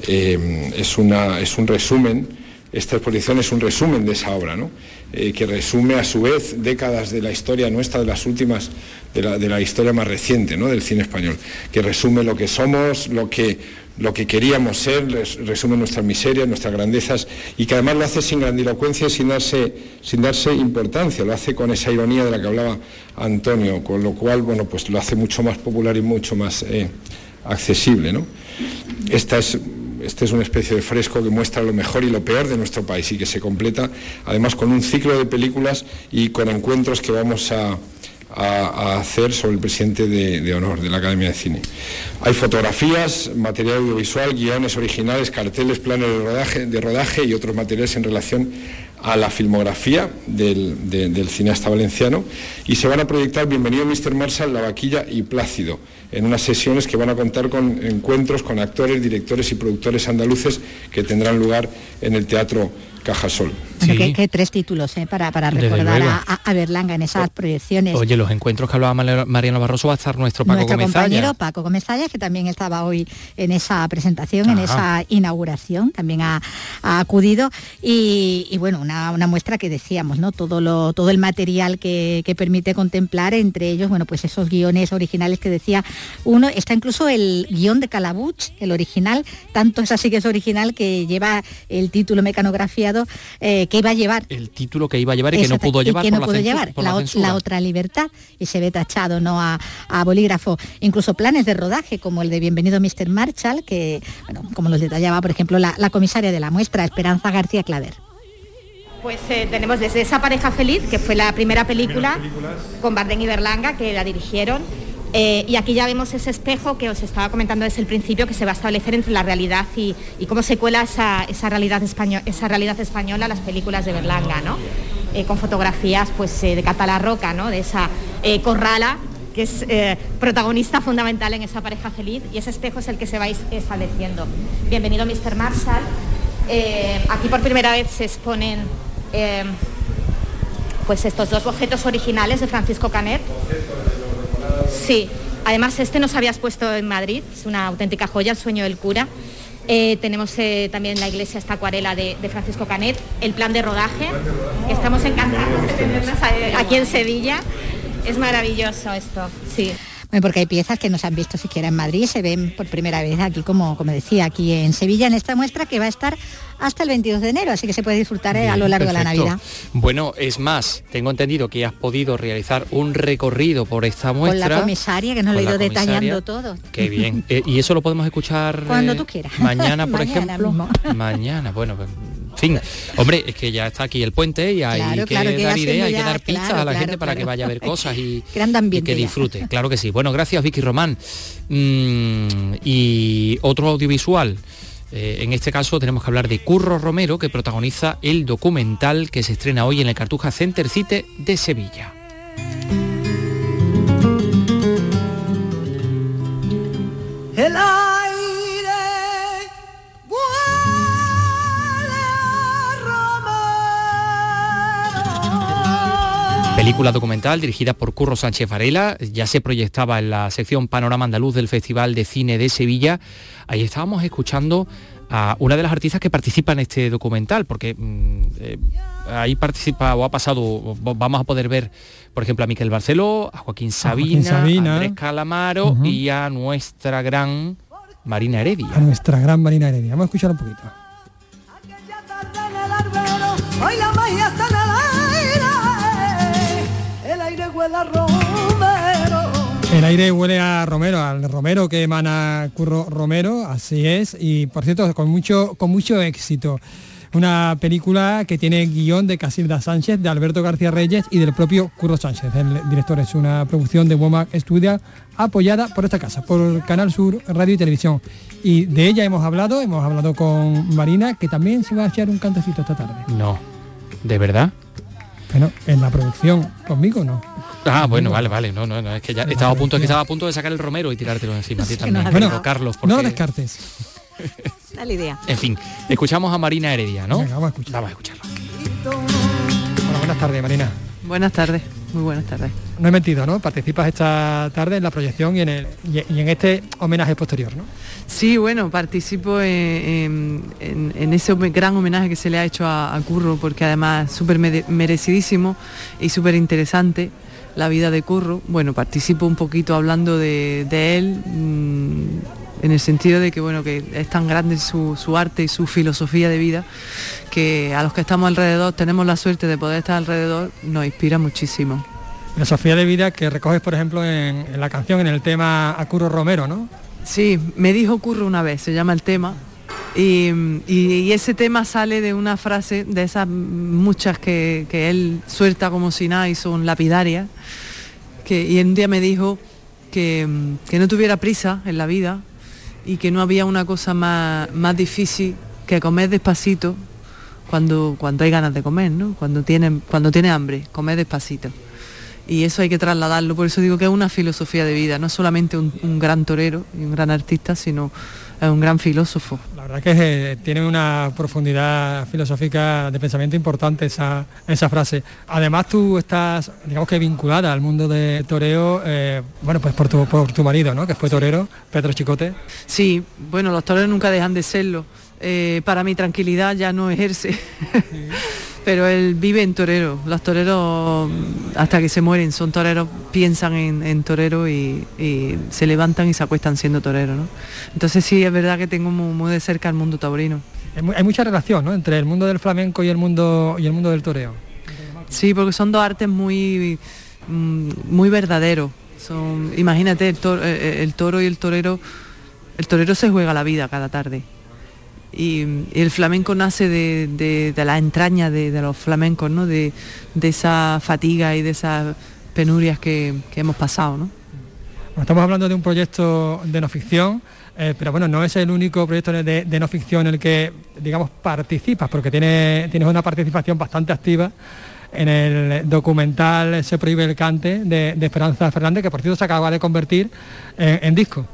Eh, es, una, es, un resumen, esta exposición es un resumen de esa obra, ¿no? Eh, que resume a su vez décadas de la historia nuestra, de las últimas, de la, de la historia más reciente ¿no? del cine español, que resume lo que somos, lo que, lo que queríamos ser, resume nuestras miserias, nuestras grandezas, y que además lo hace sin grandilocuencia y sin darse, sin darse importancia, lo hace con esa ironía de la que hablaba Antonio, con lo cual, bueno, pues lo hace mucho más popular y mucho más eh, accesible. ¿no? Esta es, este es una especie de fresco que muestra lo mejor y lo peor de nuestro país y que se completa además con un ciclo de películas y con encuentros que vamos a, hacer sobre el presidente de, honor de la Academia de Cine. Hay fotografías, material audiovisual, guiones originales, carteles, planes de rodaje, de rodaje y otros materiales en relación a la filmografía del, cineasta valenciano y se van a proyectar Bienvenido Mr. Marshall, La Vaquilla y Plácido, en unas sesiones que van a contar con encuentros con actores, directores y productores andaluces que tendrán lugar en el Teatro Cajasol. Que, tres títulos ¿eh? para, para recordar a, Berlanga en esas proyecciones. Oye, los encuentros que hablaba Mariano Barroso va a estar nuestro Paco nuestro compañero Paco Comezalla, que también estaba hoy en esa presentación, en esa inauguración, también ha, acudido. Y, bueno, una, muestra que decíamos, ¿no? Todo, lo, todo el material que, permite contemplar, entre ellos, bueno, pues esos guiones originales que decía uno, está incluso el guion de Calabuch, el original, tanto es así que es original que lleva el título mecanografiado eh, que iba a llevar. El título que iba a llevar y que no pudo llevar. no pudo llevar, la, otra libertad, y se ve tachado ¿no? A, bolígrafo. Incluso planes de rodaje, como el de Bienvenido Mr. Marshall, que, bueno, como los detallaba, por ejemplo, la, comisaria de la muestra, Esperanza García Claver. Pues eh, tenemos desde esa pareja feliz, que fue la primera película con Bardem y Berlanga, que la dirigieron, eh, y aquí ya vemos ese espejo que os estaba comentando desde el principio, que se va a establecer entre la realidad y, cómo se cuela esa, realidad esa realidad española a las películas de Berlanga, ¿no? Eh, con fotografías pues, eh, de Catalá Roca, ¿no? de esa Corrala, que es protagonista fundamental en esa pareja feliz, y ese espejo es el que se va estableciendo. Bienvenido, Mr. Marshall. aquí por primera vez se exponen pues estos dos bocetos originales de Francisco Canet Sí, además este nos habías puesto en Madrid, es una auténtica joya, el sueño del cura. Eh, tenemos eh, también la iglesia, esta acuarela de, Francisco Canet, el plan de rodaje, estamos encantados de tenernos aquí en Sevilla. Es maravilloso esto, sí. Porque hay piezas que no se han visto siquiera en Madrid, se ven por primera vez aquí, como, como decía, aquí en Sevilla, en esta muestra que va a estar hasta el 22 de enero, así que se puede disfrutar eh, a lo largo de la Navidad. Bueno, es más, tengo entendido que has podido realizar un recorrido por esta muestra. Con la comisaria, que nos lo he ido detallando todo. Qué bien. Eh, ¿Y eso lo podemos escuchar? Cuando tú quieras. Mañana, por ejemplo. Mañana, bueno, pues, fin. Hombre, es que ya está aquí el puente y hay que, dar ideas, hay que dar pistas a la gente para que vaya a ver cosas y, que disfrute. Claro que sí. Bueno, gracias Vicky Román. Mm, y otro audiovisual. Eh, en este caso tenemos que hablar de Curro Romero, que protagoniza el documental que se estrena hoy en el Cartuja Center Cite de Sevilla. Película documental dirigida por Curro Sánchez Varela, ya se proyectaba en la sección Panorama Andaluz del Festival de Cine de Sevilla. Ahí estábamos escuchando a una de las artistas que participa en este documental, porque mm, eh, ahí participa o ha pasado, vamos a poder ver, por ejemplo, a Miquel Barceló, a Joaquín Sabina, a, Andrés Calamaro y a nuestra gran Marina Heredia. A nuestra gran Marina Heredia. Vamos a escuchar un poquito. El aire huele a Romero, al Romero que emana Curro Romero, así es, y por cierto, con mucho, con mucho éxito. Una película que tiene guion de Casilda Sánchez, de Alberto García Reyes y del propio Curro Sánchez. El director es una producción de Womack Studio apoyada por esta casa, por Canal Sur Radio y Televisión. Y de ella hemos hablado, hemos hablado con Marina, que también se va a echar un cantecito esta tarde. No, ¿de verdad? Bueno, en la producción, conmigo no. Ah, bueno, vale, vale. No, no, no, es que ya estaba a punto, que estaba a punto de sacar el romero y tirártelo encima. también. bueno, Carlos, porque... no descartes. Dale idea. En fin, escuchamos a Marina Heredia, ¿no? Venga, vamos a escuchar. Vamos a escucharlo. Hola, buenas tardes, Marina. Buenas tardes, muy buenas tardes. No he mentido, ¿no? Participas esta tarde en la proyección y en, el, y en este homenaje posterior, ¿no? Sí, bueno, participo en, ese gran homenaje que se le ha hecho a, Curro, porque además es súper merecidísimo y súper interesante la vida de Curro. Bueno, participo un poquito hablando de, él, mm, en el sentido de que, bueno, que es tan grande su, su, arte y su filosofía de vida, que a los que estamos alrededor, tenemos la suerte de poder estar alrededor, nos inspira muchísimo. Filosofía de vida que recoges, por ejemplo, en, en la canción, en el tema a Curro Romero, ¿no? Sí, me dijo Curro una vez, se llama el tema. Y, ese tema sale de una frase, de esas muchas que, él suelta como si nada y son lapidarias. Que, y un día me dijo que, no tuviera prisa en la vida y que no había una cosa más, más difícil que comer despacito cuando, cuando hay ganas de comer, ¿no? Cuando tiene, cuando tiene hambre, comer despacito y eso hay que trasladarlo. Por eso digo que es una filosofía de vida, no solamente un, gran torero y un gran artista, sino es un gran filósofo. La verdad que eh, tiene una profundidad filosófica de pensamiento importante esa, esa frase. Además tú estás, digamos que vinculada al mundo de toreo, eh, bueno, pues por tu, por tu marido, ¿no? Que fue torero, Pedro Chicote. Sí, bueno, los toreros nunca dejan de serlo. Eh, para mi tranquilidad ya no ejerce. pero él vive en torero. Los toreros, hasta que se mueren, son toreros, piensan en, torero y, se levantan y se acuestan siendo torero. ¿no? Entonces sí, es verdad que tengo muy, de cerca el mundo taurino. Hay mucha relación ¿no? entre el mundo del flamenco y el mundo, y el mundo del toreo. Sí, porque son dos artes muy, mm, muy verdaderos. Son, imagínate, el toro, eh, eh, el toro y el torero, el torero se juega la vida cada tarde y, el flamenco nace de, la entraña de, los flamencos, ¿no? de, esa fatiga y de esas penurias que, hemos pasado. ¿no? estamos hablando de un proyecto de no ficción, eh, pero bueno, no es el único proyecto de, no ficción en el que, digamos, participas, porque tiene, tienes una participación bastante activa en el documental Se prohíbe el cante de, Esperanza Fernández, que por cierto se acaba de convertir en disco.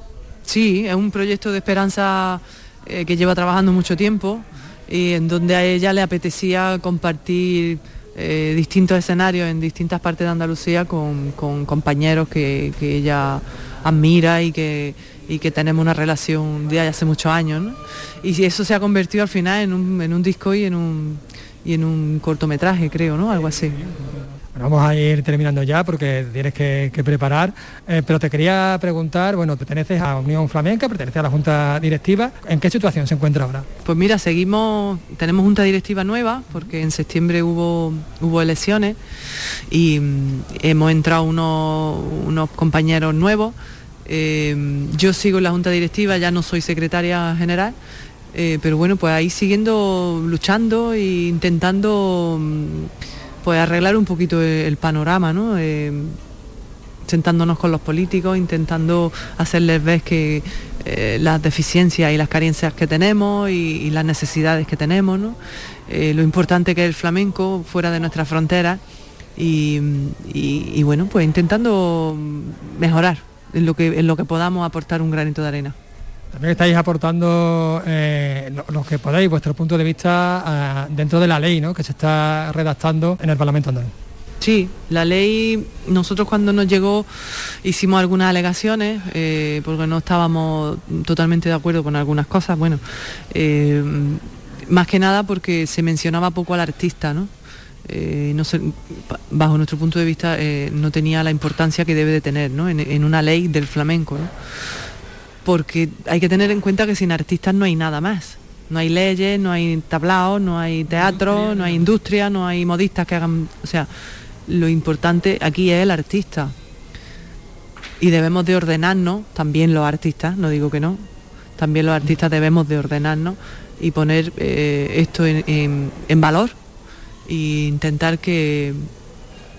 Sí, es un proyecto de Esperanza eh, que lleva trabajando mucho tiempo y en donde a ella le apetecía compartir eh, distintos escenarios en distintas partes de Andalucía con, compañeros que, ella admira y que, que tenemos una relación de hace muchos años. Y eso se ha convertido al final en un, disco y en un, y en un cortometraje, creo, ¿no? Algo así. Vamos a ir terminando ya porque tienes que, preparar, eh, pero te quería preguntar, bueno, perteneces a Unión Flamenca, perteneces a la Junta Directiva, ¿en qué situación se encuentra ahora? Pues mira, seguimos, tenemos Junta Directiva nueva porque en septiembre hubo, hubo elecciones y mm, hemos entrado unos, unos compañeros nuevos. Eh, yo sigo en la Junta Directiva, ya no soy secretaria general. Eh, pero bueno, pues ahí siguiendo luchando e intentando mm, pues arreglar un poquito el panorama, ¿no? Eh, sentándonos con los políticos, intentando hacerles ver que eh, las deficiencias y las carencias que tenemos y, las necesidades que tenemos. Eh, lo importante que es el flamenco fuera de nuestras fronteras y, y, bueno, pues intentando mejorar en lo, que, en lo que podamos aportar un granito de arena. También estáis aportando eh, lo, que podéis, vuestro punto de vista ah, dentro de la ley ¿no? que se está redactando en el Parlamento andaluz. Sí, la ley, nosotros cuando nos llegó hicimos algunas alegaciones eh, porque no estábamos totalmente de acuerdo con algunas cosas, bueno, eh, más que nada porque se mencionaba poco al artista, ¿no? no bajo nuestro punto de vista no tenía la importancia que debe de tener ¿no? en, en una ley del flamenco. ¿no? Porque hay que tener en cuenta que sin artistas no hay nada más. No hay leyes, no hay tablaos, no hay teatro, no hay industria, no hay modistas que hagan... O sea, lo importante aquí es el artista. Y debemos de ordenarnos, también los artistas, no digo que no, también los artistas debemos de ordenarnos y poner eh, esto en, valor e intentar que,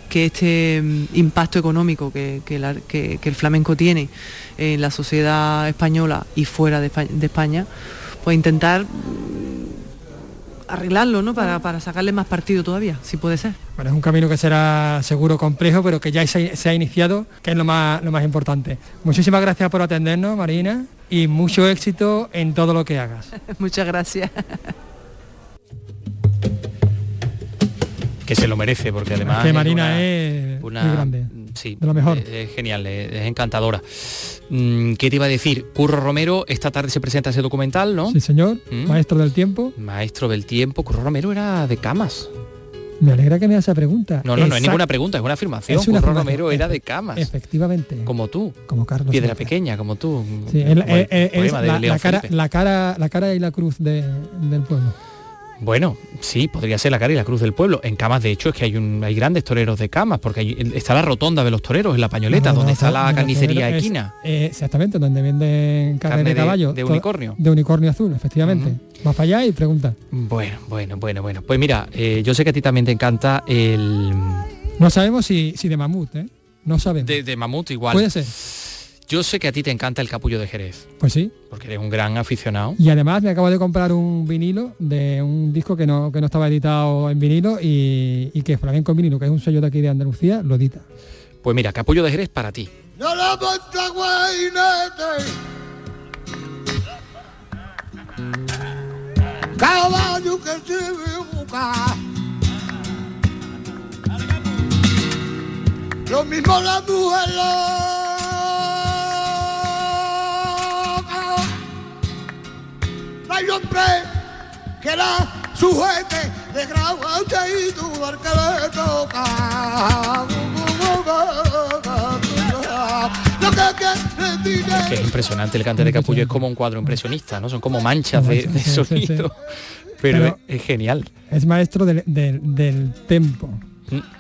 que este mm, impacto económico que, el flamenco tiene en la sociedad española y fuera de España, pues intentar mm, arreglarlo, ¿no? Para, sacarle más partido todavía, si puede ser. Bueno, es un camino que será seguro complejo, pero que ya se, ha iniciado, que es lo más, lo más importante. Muchísimas gracias por atendernos, Marina, y mucho éxito en todo lo que hagas. Muchas gracias. Que se lo merece, porque además... Que Marina es, una, muy grande. Sí, de lo mejor. Es, genial, es, encantadora. Mm, ¿Qué te iba a decir? Curro Romero, esta tarde se presenta ese documental, ¿no? Sí, señor. ¿Mm? Maestro del tiempo. Maestro del tiempo. Curro Romero era de camas. Me alegra que me haga esa pregunta. No, no, no es ninguna pregunta, es una afirmación. Curro Romero era de camas. Efectivamente. Como tú. Como Carlos. Piedra pequeña, como tú. Sí, es la, cara, la, cara, la cara y la cruz del pueblo. Bueno, sí, podría ser la cara y la cruz del pueblo. En Camas, de hecho, es que hay, un, hay grandes toreros de Camas, porque está la rotonda de los toreros en la pañoleta, donde está la carnicería equina. Eh, exactamente, donde venden carne, de, caballo. De, unicornio. De unicornio azul, efectivamente. Vas para allá y pregunta. Bueno, bueno, bueno, bueno. Pues mira, eh, yo sé que a ti también te encanta el... No sabemos si, si de mamut, ¿eh? No sabemos. De, de mamut igual. Puede ser. Yo sé que a ti te encanta el capullo de Jerez. Pues sí. Porque eres un gran aficionado. Y además me acabo de comprar un vinilo de un disco que no, que no estaba editado en vinilo y, y que Flamenco en vinilo, que es un sello de aquí de Andalucía, lo edita. Pues mira, capullo de Jerez para ti. Caballo que se Lo mismo la mujer hay hombre que la sujete de y tu que le toca. Que es impresionante el cante de capullo, es como un cuadro impresionista, ¿no? Son como manchas de, sonido. Pero, es, genial. Es maestro del, del, tempo. Mm.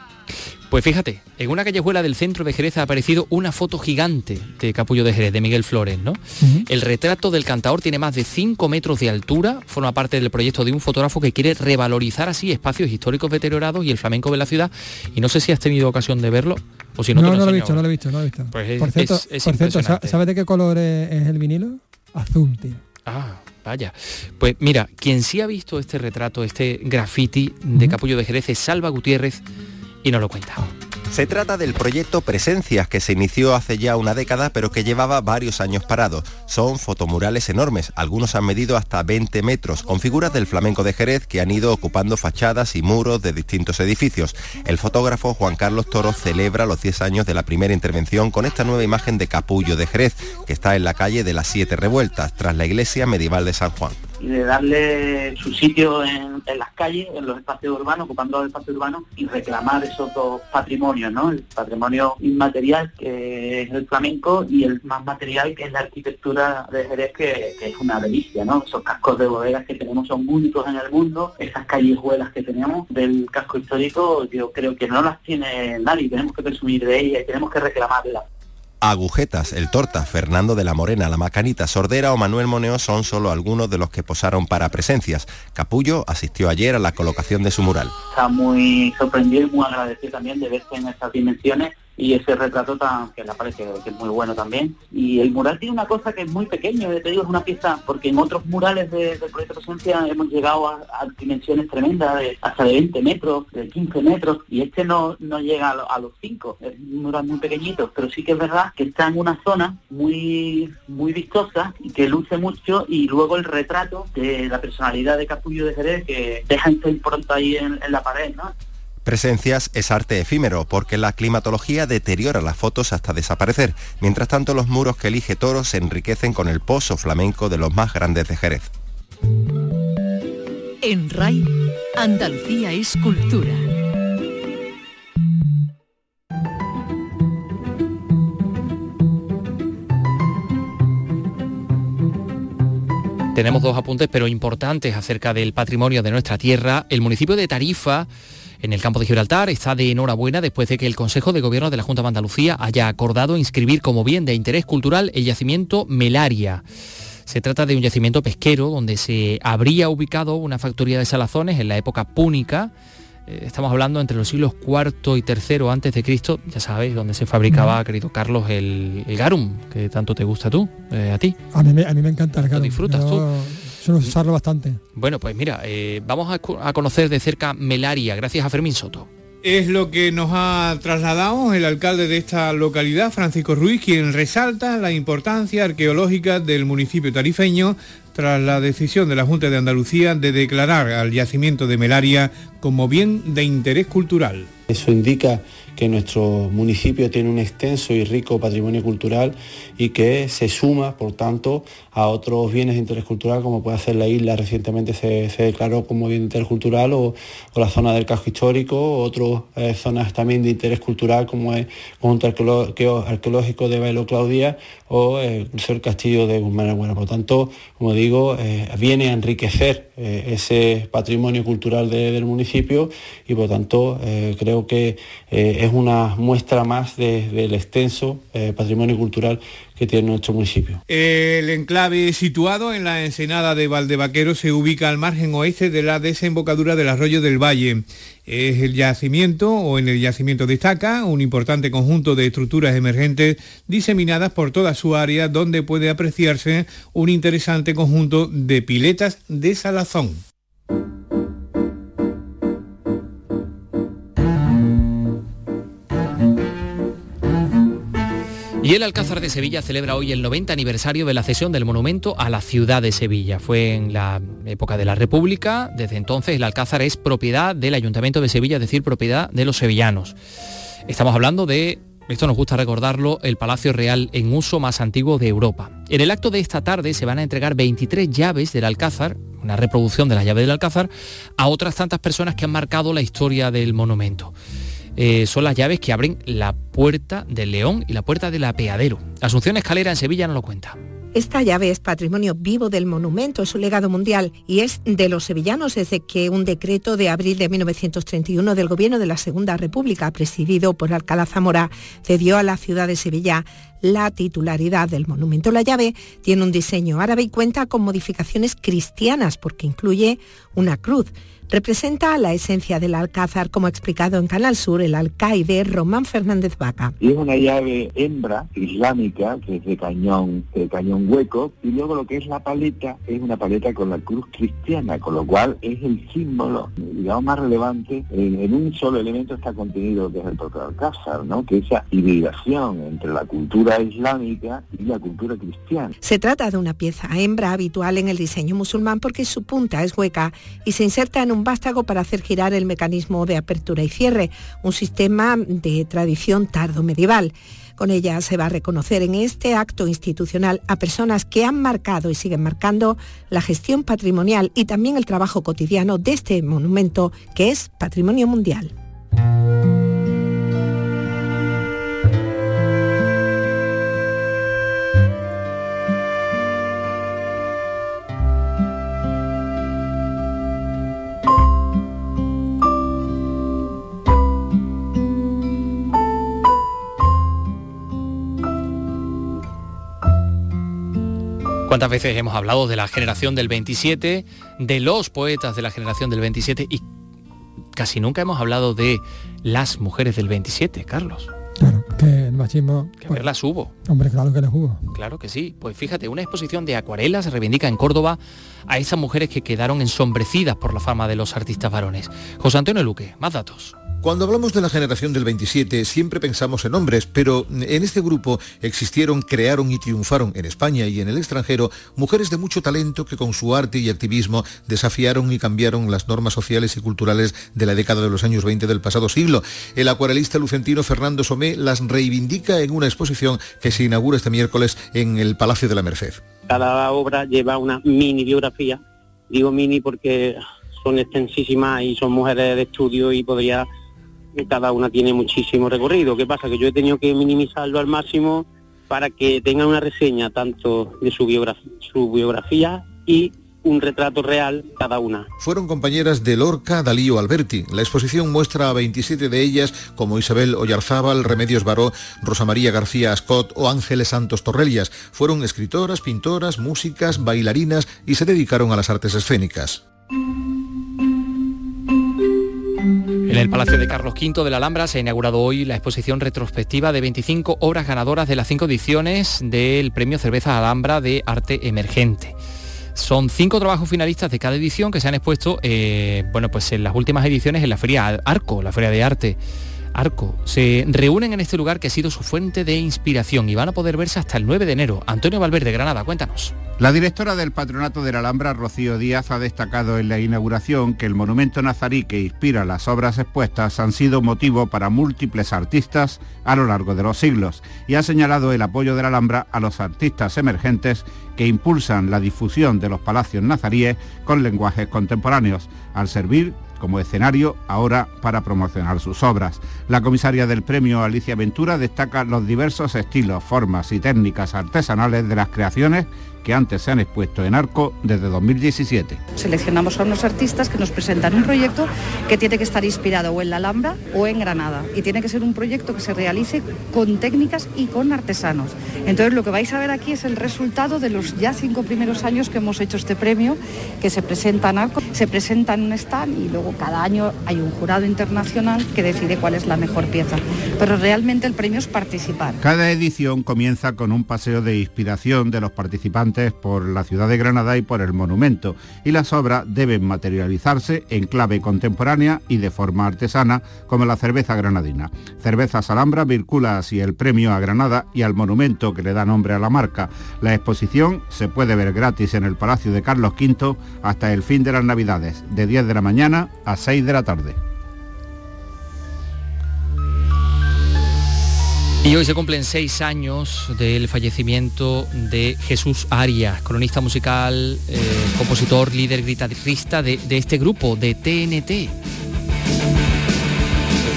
Pues fíjate, en una callejuela del centro de Jerez ha aparecido una foto gigante de Capullo de Jerez, de Miguel Flores, ¿no? El retrato del cantador tiene más de 5 metros de altura, forma parte del proyecto de un fotógrafo que quiere revalorizar así espacios históricos deteriorados y el flamenco de la ciudad. Y no sé si has tenido ocasión de verlo o si no, no, te lo, no lo he visto, no lo he visto, no lo he visto. Pues por cierto, por cierto ¿sabes de qué color es, el vinilo? Azul, tío. Ah, vaya. Pues mira, quien sí ha visto este retrato, este graffiti de Capullo de Jerez es Salva Gutiérrez y nos lo cuenta. Se trata del proyecto Presencias que se inició hace ya una década pero que llevaba varios años parado. Son fotomurales enormes, algunos han medido hasta 20 metros, con figuras del flamenco de Jerez que han ido ocupando fachadas y muros de distintos edificios. El fotógrafo Juan Carlos Toro celebra los 10 años de la primera intervención con esta nueva imagen de Capullo de Jerez, que está en la calle de las Siete Revueltas, tras la iglesia medieval de San Juan. Y de darle su sitio en, las calles, en los espacios urbanos, ocupando los espacios urbanos y reclamar esos dos patrimonios, ¿no? El patrimonio inmaterial que es el flamenco y el más material que es la arquitectura de Jerez que, es una delicia, ¿no? Esos cascos de bodegas que tenemos son únicos en el mundo, esas callejuelas que tenemos del casco histórico, yo creo que no las tiene nadie, tenemos que presumir de ellas y tenemos que reclamarlas. Agujetas, El Torta, Fernando de la Morena, La Macanita, Sordera o Manuel Moneo son solo algunos de los que posaron para presencias. Capullo asistió ayer a la colocación de su mural. Está muy sorprendido y muy agradecido también de verse en estas dimensiones y ese retrato tan, que le parece que es muy bueno también. Y el mural tiene una cosa que es muy pequeño, te digo, es una pieza, porque en otros murales del proyecto Presencia hemos llegado a, dimensiones tremendas, de, hasta de 20 metros, de 15 metros, y este no, no llega a, los 5, es un mural muy pequeñito, pero sí que es verdad que está en una zona muy, muy vistosa y que luce mucho, y luego el retrato de la personalidad de Capullo de Jerez que deja esta impronta ahí en, en la pared, ¿no? Presencias es arte efímero porque la climatología deteriora las fotos hasta desaparecer. Mientras tanto, los muros que elige Toro se enriquecen con el pozo flamenco de los más grandes de Jerez. En RAI, Andalucía es cultura. Tenemos dos apuntes, pero importantes acerca del patrimonio de nuestra tierra. El municipio de Tarifa en el campo de Gibraltar está de enhorabuena después de que el Consejo de Gobierno de la Junta de Andalucía haya acordado inscribir como bien de interés cultural el yacimiento Melaria. Se trata de un yacimiento pesquero donde se habría ubicado una factoría de salazones en la época púnica. Eh, estamos hablando entre los siglos IV y III antes de Cristo, ya sabéis, donde se fabricaba, querido Carlos, el, garum, que tanto te gusta tú, eh, a ti. A mí, me encanta el garum. ¿Lo disfrutas tú? Suelo usarlo bastante. Bueno, pues mira, eh, vamos a, conocer de cerca Melaria, gracias a Fermín Soto. Es lo que nos ha trasladado el alcalde de esta localidad, Francisco Ruiz, quien resalta la importancia arqueológica del municipio tarifeño tras la decisión de la Junta de Andalucía de declarar al yacimiento de Melaria como bien de interés cultural. Eso indica que nuestro municipio tiene un extenso y rico patrimonio cultural y que se suma, por tanto, a otros bienes de interés cultural, como puede ser la isla, recientemente se, declaró como bien de interés cultural, o, la zona del casco histórico, otras eh, zonas también de interés cultural, como es el conjunto arqueológico de Bailo Claudia o eh, el castillo de Guzmán Bueno. Por tanto, como digo, eh, viene a enriquecer ese patrimonio cultural del municipio y por tanto creo que una muestra más del extenso patrimonio cultural que tiene nuestro municipio. El enclave situado en la ensenada de Valdevaquero se ubica al margen oeste de la desembocadura del arroyo del Valle. Es el yacimiento, o en el yacimiento destaca, un importante conjunto de estructuras emergentes diseminadas por toda su área donde puede apreciarse un interesante conjunto de piletas de salazón. Y el Alcázar de Sevilla celebra hoy el 90 aniversario de la cesión del monumento a la ciudad de Sevilla. Fue en la época de la República. Desde entonces el Alcázar es propiedad del Ayuntamiento de Sevilla, es decir, propiedad de los sevillanos. Estamos hablando de, esto nos gusta recordarlo, el Palacio Real en uso más antiguo de Europa. En el acto de esta tarde se van a entregar 23 llaves del Alcázar, una reproducción de las llaves del Alcázar, a otras tantas personas que han marcado la historia del monumento. Eh, son las llaves que abren la puerta del León y la puerta del apeadero. Asunción Escalera en Sevilla no lo cuenta. Esta llave es patrimonio vivo del monumento, es un legado mundial y es de los sevillanos desde que un decreto de abril de 1931 del Gobierno de la Segunda República, presidido por Alcalá Zamora, cedió a la ciudad de Sevilla la titularidad del monumento. La llave tiene un diseño árabe y cuenta con modificaciones cristianas porque incluye una cruz representa la esencia del Alcázar, como ha explicado en Canal Sur el alcaide Román Fernández Vaca. Y es una llave hembra islámica, que es de cañón, de cañón hueco, y luego lo que es la paleta es una paleta con la cruz cristiana, con lo cual es el símbolo, digamos, más relevante. En, en un solo elemento está contenido desde el propio Alcázar, ¿no? que esa hibridación entre la cultura islámica y la cultura cristiana. Se trata de una pieza hembra habitual en el diseño musulmán porque su punta es hueca y se inserta en un vástago para hacer girar el mecanismo de apertura y cierre, un sistema de tradición tardo medieval. Con ella se va a reconocer en este acto institucional a personas que han marcado y siguen marcando la gestión patrimonial y también el trabajo cotidiano de este monumento que es patrimonio mundial. ¿Cuántas veces hemos hablado de la generación del 27, de los poetas de la generación del 27 y casi nunca hemos hablado de las mujeres del 27, Carlos? Claro, que el machismo... Que verlas hubo. Hombre, claro que las hubo. Claro que sí. Pues fíjate, una exposición de acuarelas se reivindica en Córdoba a esas mujeres que quedaron ensombrecidas por la fama de los artistas varones. José Antonio Luque, más datos. Cuando hablamos de la generación del 27 siempre pensamos en hombres, pero en este grupo existieron, crearon y triunfaron en España y en el extranjero mujeres de mucho talento que con su arte y activismo desafiaron y cambiaron las normas sociales y culturales de la década de los años 20 del pasado siglo. El acuarelista lucentino Fernando Somé las reivindica en una exposición que se inaugura este miércoles en el Palacio de la Merced. Cada obra lleva una mini biografía, digo mini porque son extensísimas y son mujeres de estudio y podría cada una tiene muchísimo recorrido. ¿Qué pasa? Que yo he tenido que minimizarlo al máximo para que tengan una reseña tanto de su biografía, su biografía y un retrato real cada una. Fueron compañeras de Lorca, Dalí Alberti. La exposición muestra a 27 de ellas como Isabel Oyarzábal, Remedios Baró, Rosa María García Ascot o Ángeles Santos Torrellas. Fueron escritoras, pintoras, músicas, bailarinas y se dedicaron a las artes escénicas. En el Palacio de Carlos V de la Alhambra se ha inaugurado hoy la exposición retrospectiva de 25 obras ganadoras de las cinco ediciones del Premio Cerveza Alhambra de Arte Emergente. Son cinco trabajos finalistas de cada edición que se han expuesto eh, bueno, pues en las últimas ediciones en la Feria Arco, la Feria de Arte Arco. Se reúnen en este lugar que ha sido su fuente de inspiración y van a poder verse hasta el 9 de enero. Antonio Valverde, Granada, cuéntanos. La directora del Patronato de la Alhambra, Rocío Díaz, ha destacado en la inauguración que el monumento nazarí que inspira las obras expuestas han sido motivo para múltiples artistas a lo largo de los siglos y ha señalado el apoyo de la Alhambra a los artistas emergentes que impulsan la difusión de los palacios nazaríes con lenguajes contemporáneos, al servir como escenario ahora para promocionar sus obras. La comisaria del premio Alicia Ventura destaca los diversos estilos, formas y técnicas artesanales de las creaciones que antes se han expuesto en Arco desde 2017. Seleccionamos a unos artistas que nos presentan un proyecto que tiene que estar inspirado o en la Alhambra o en Granada y tiene que ser un proyecto que se realice con técnicas y con artesanos. Entonces lo que vais a ver aquí es el resultado de los ya cinco primeros años que hemos hecho este premio, que se presenta en Arco, se presenta en un stand y luego cada año hay un jurado internacional que decide cuál es la mejor pieza. Pero realmente el premio es participar. Cada edición comienza con un paseo de inspiración de los participantes por la ciudad de Granada y por el monumento, y las obras deben materializarse en clave contemporánea y de forma artesana, como la cerveza granadina. Cervezas Alhambra, vincula así el premio a Granada y al monumento que le da nombre a la marca. La exposición se puede ver gratis en el Palacio de Carlos V hasta el fin de las Navidades, de 10 de la mañana a 6 de la tarde. Y hoy se cumplen seis años del fallecimiento de Jesús Arias, cronista musical, eh, compositor, líder guitarrista de, de, este grupo, de TNT.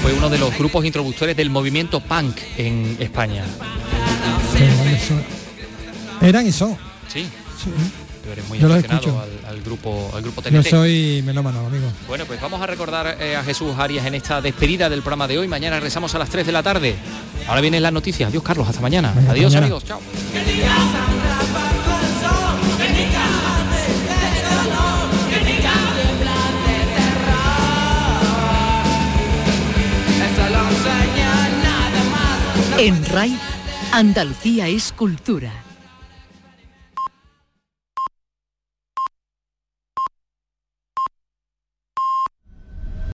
Fue uno de los grupos introductores del movimiento punk en España. Eran y son. Sí. sí. Tú eres muy aficionado al, al grupo, al grupo TNT. Yo soy melómano, amigo. Bueno, pues vamos a recordar eh, a Jesús Arias en esta despedida del programa de hoy. Mañana regresamos a las 3 de la tarde. Ahora vienen las noticias. Adiós, Carlos. Hasta mañana. Venga, Adiós, mañana. amigos. Chao. En RAI, Andalucía es cultura.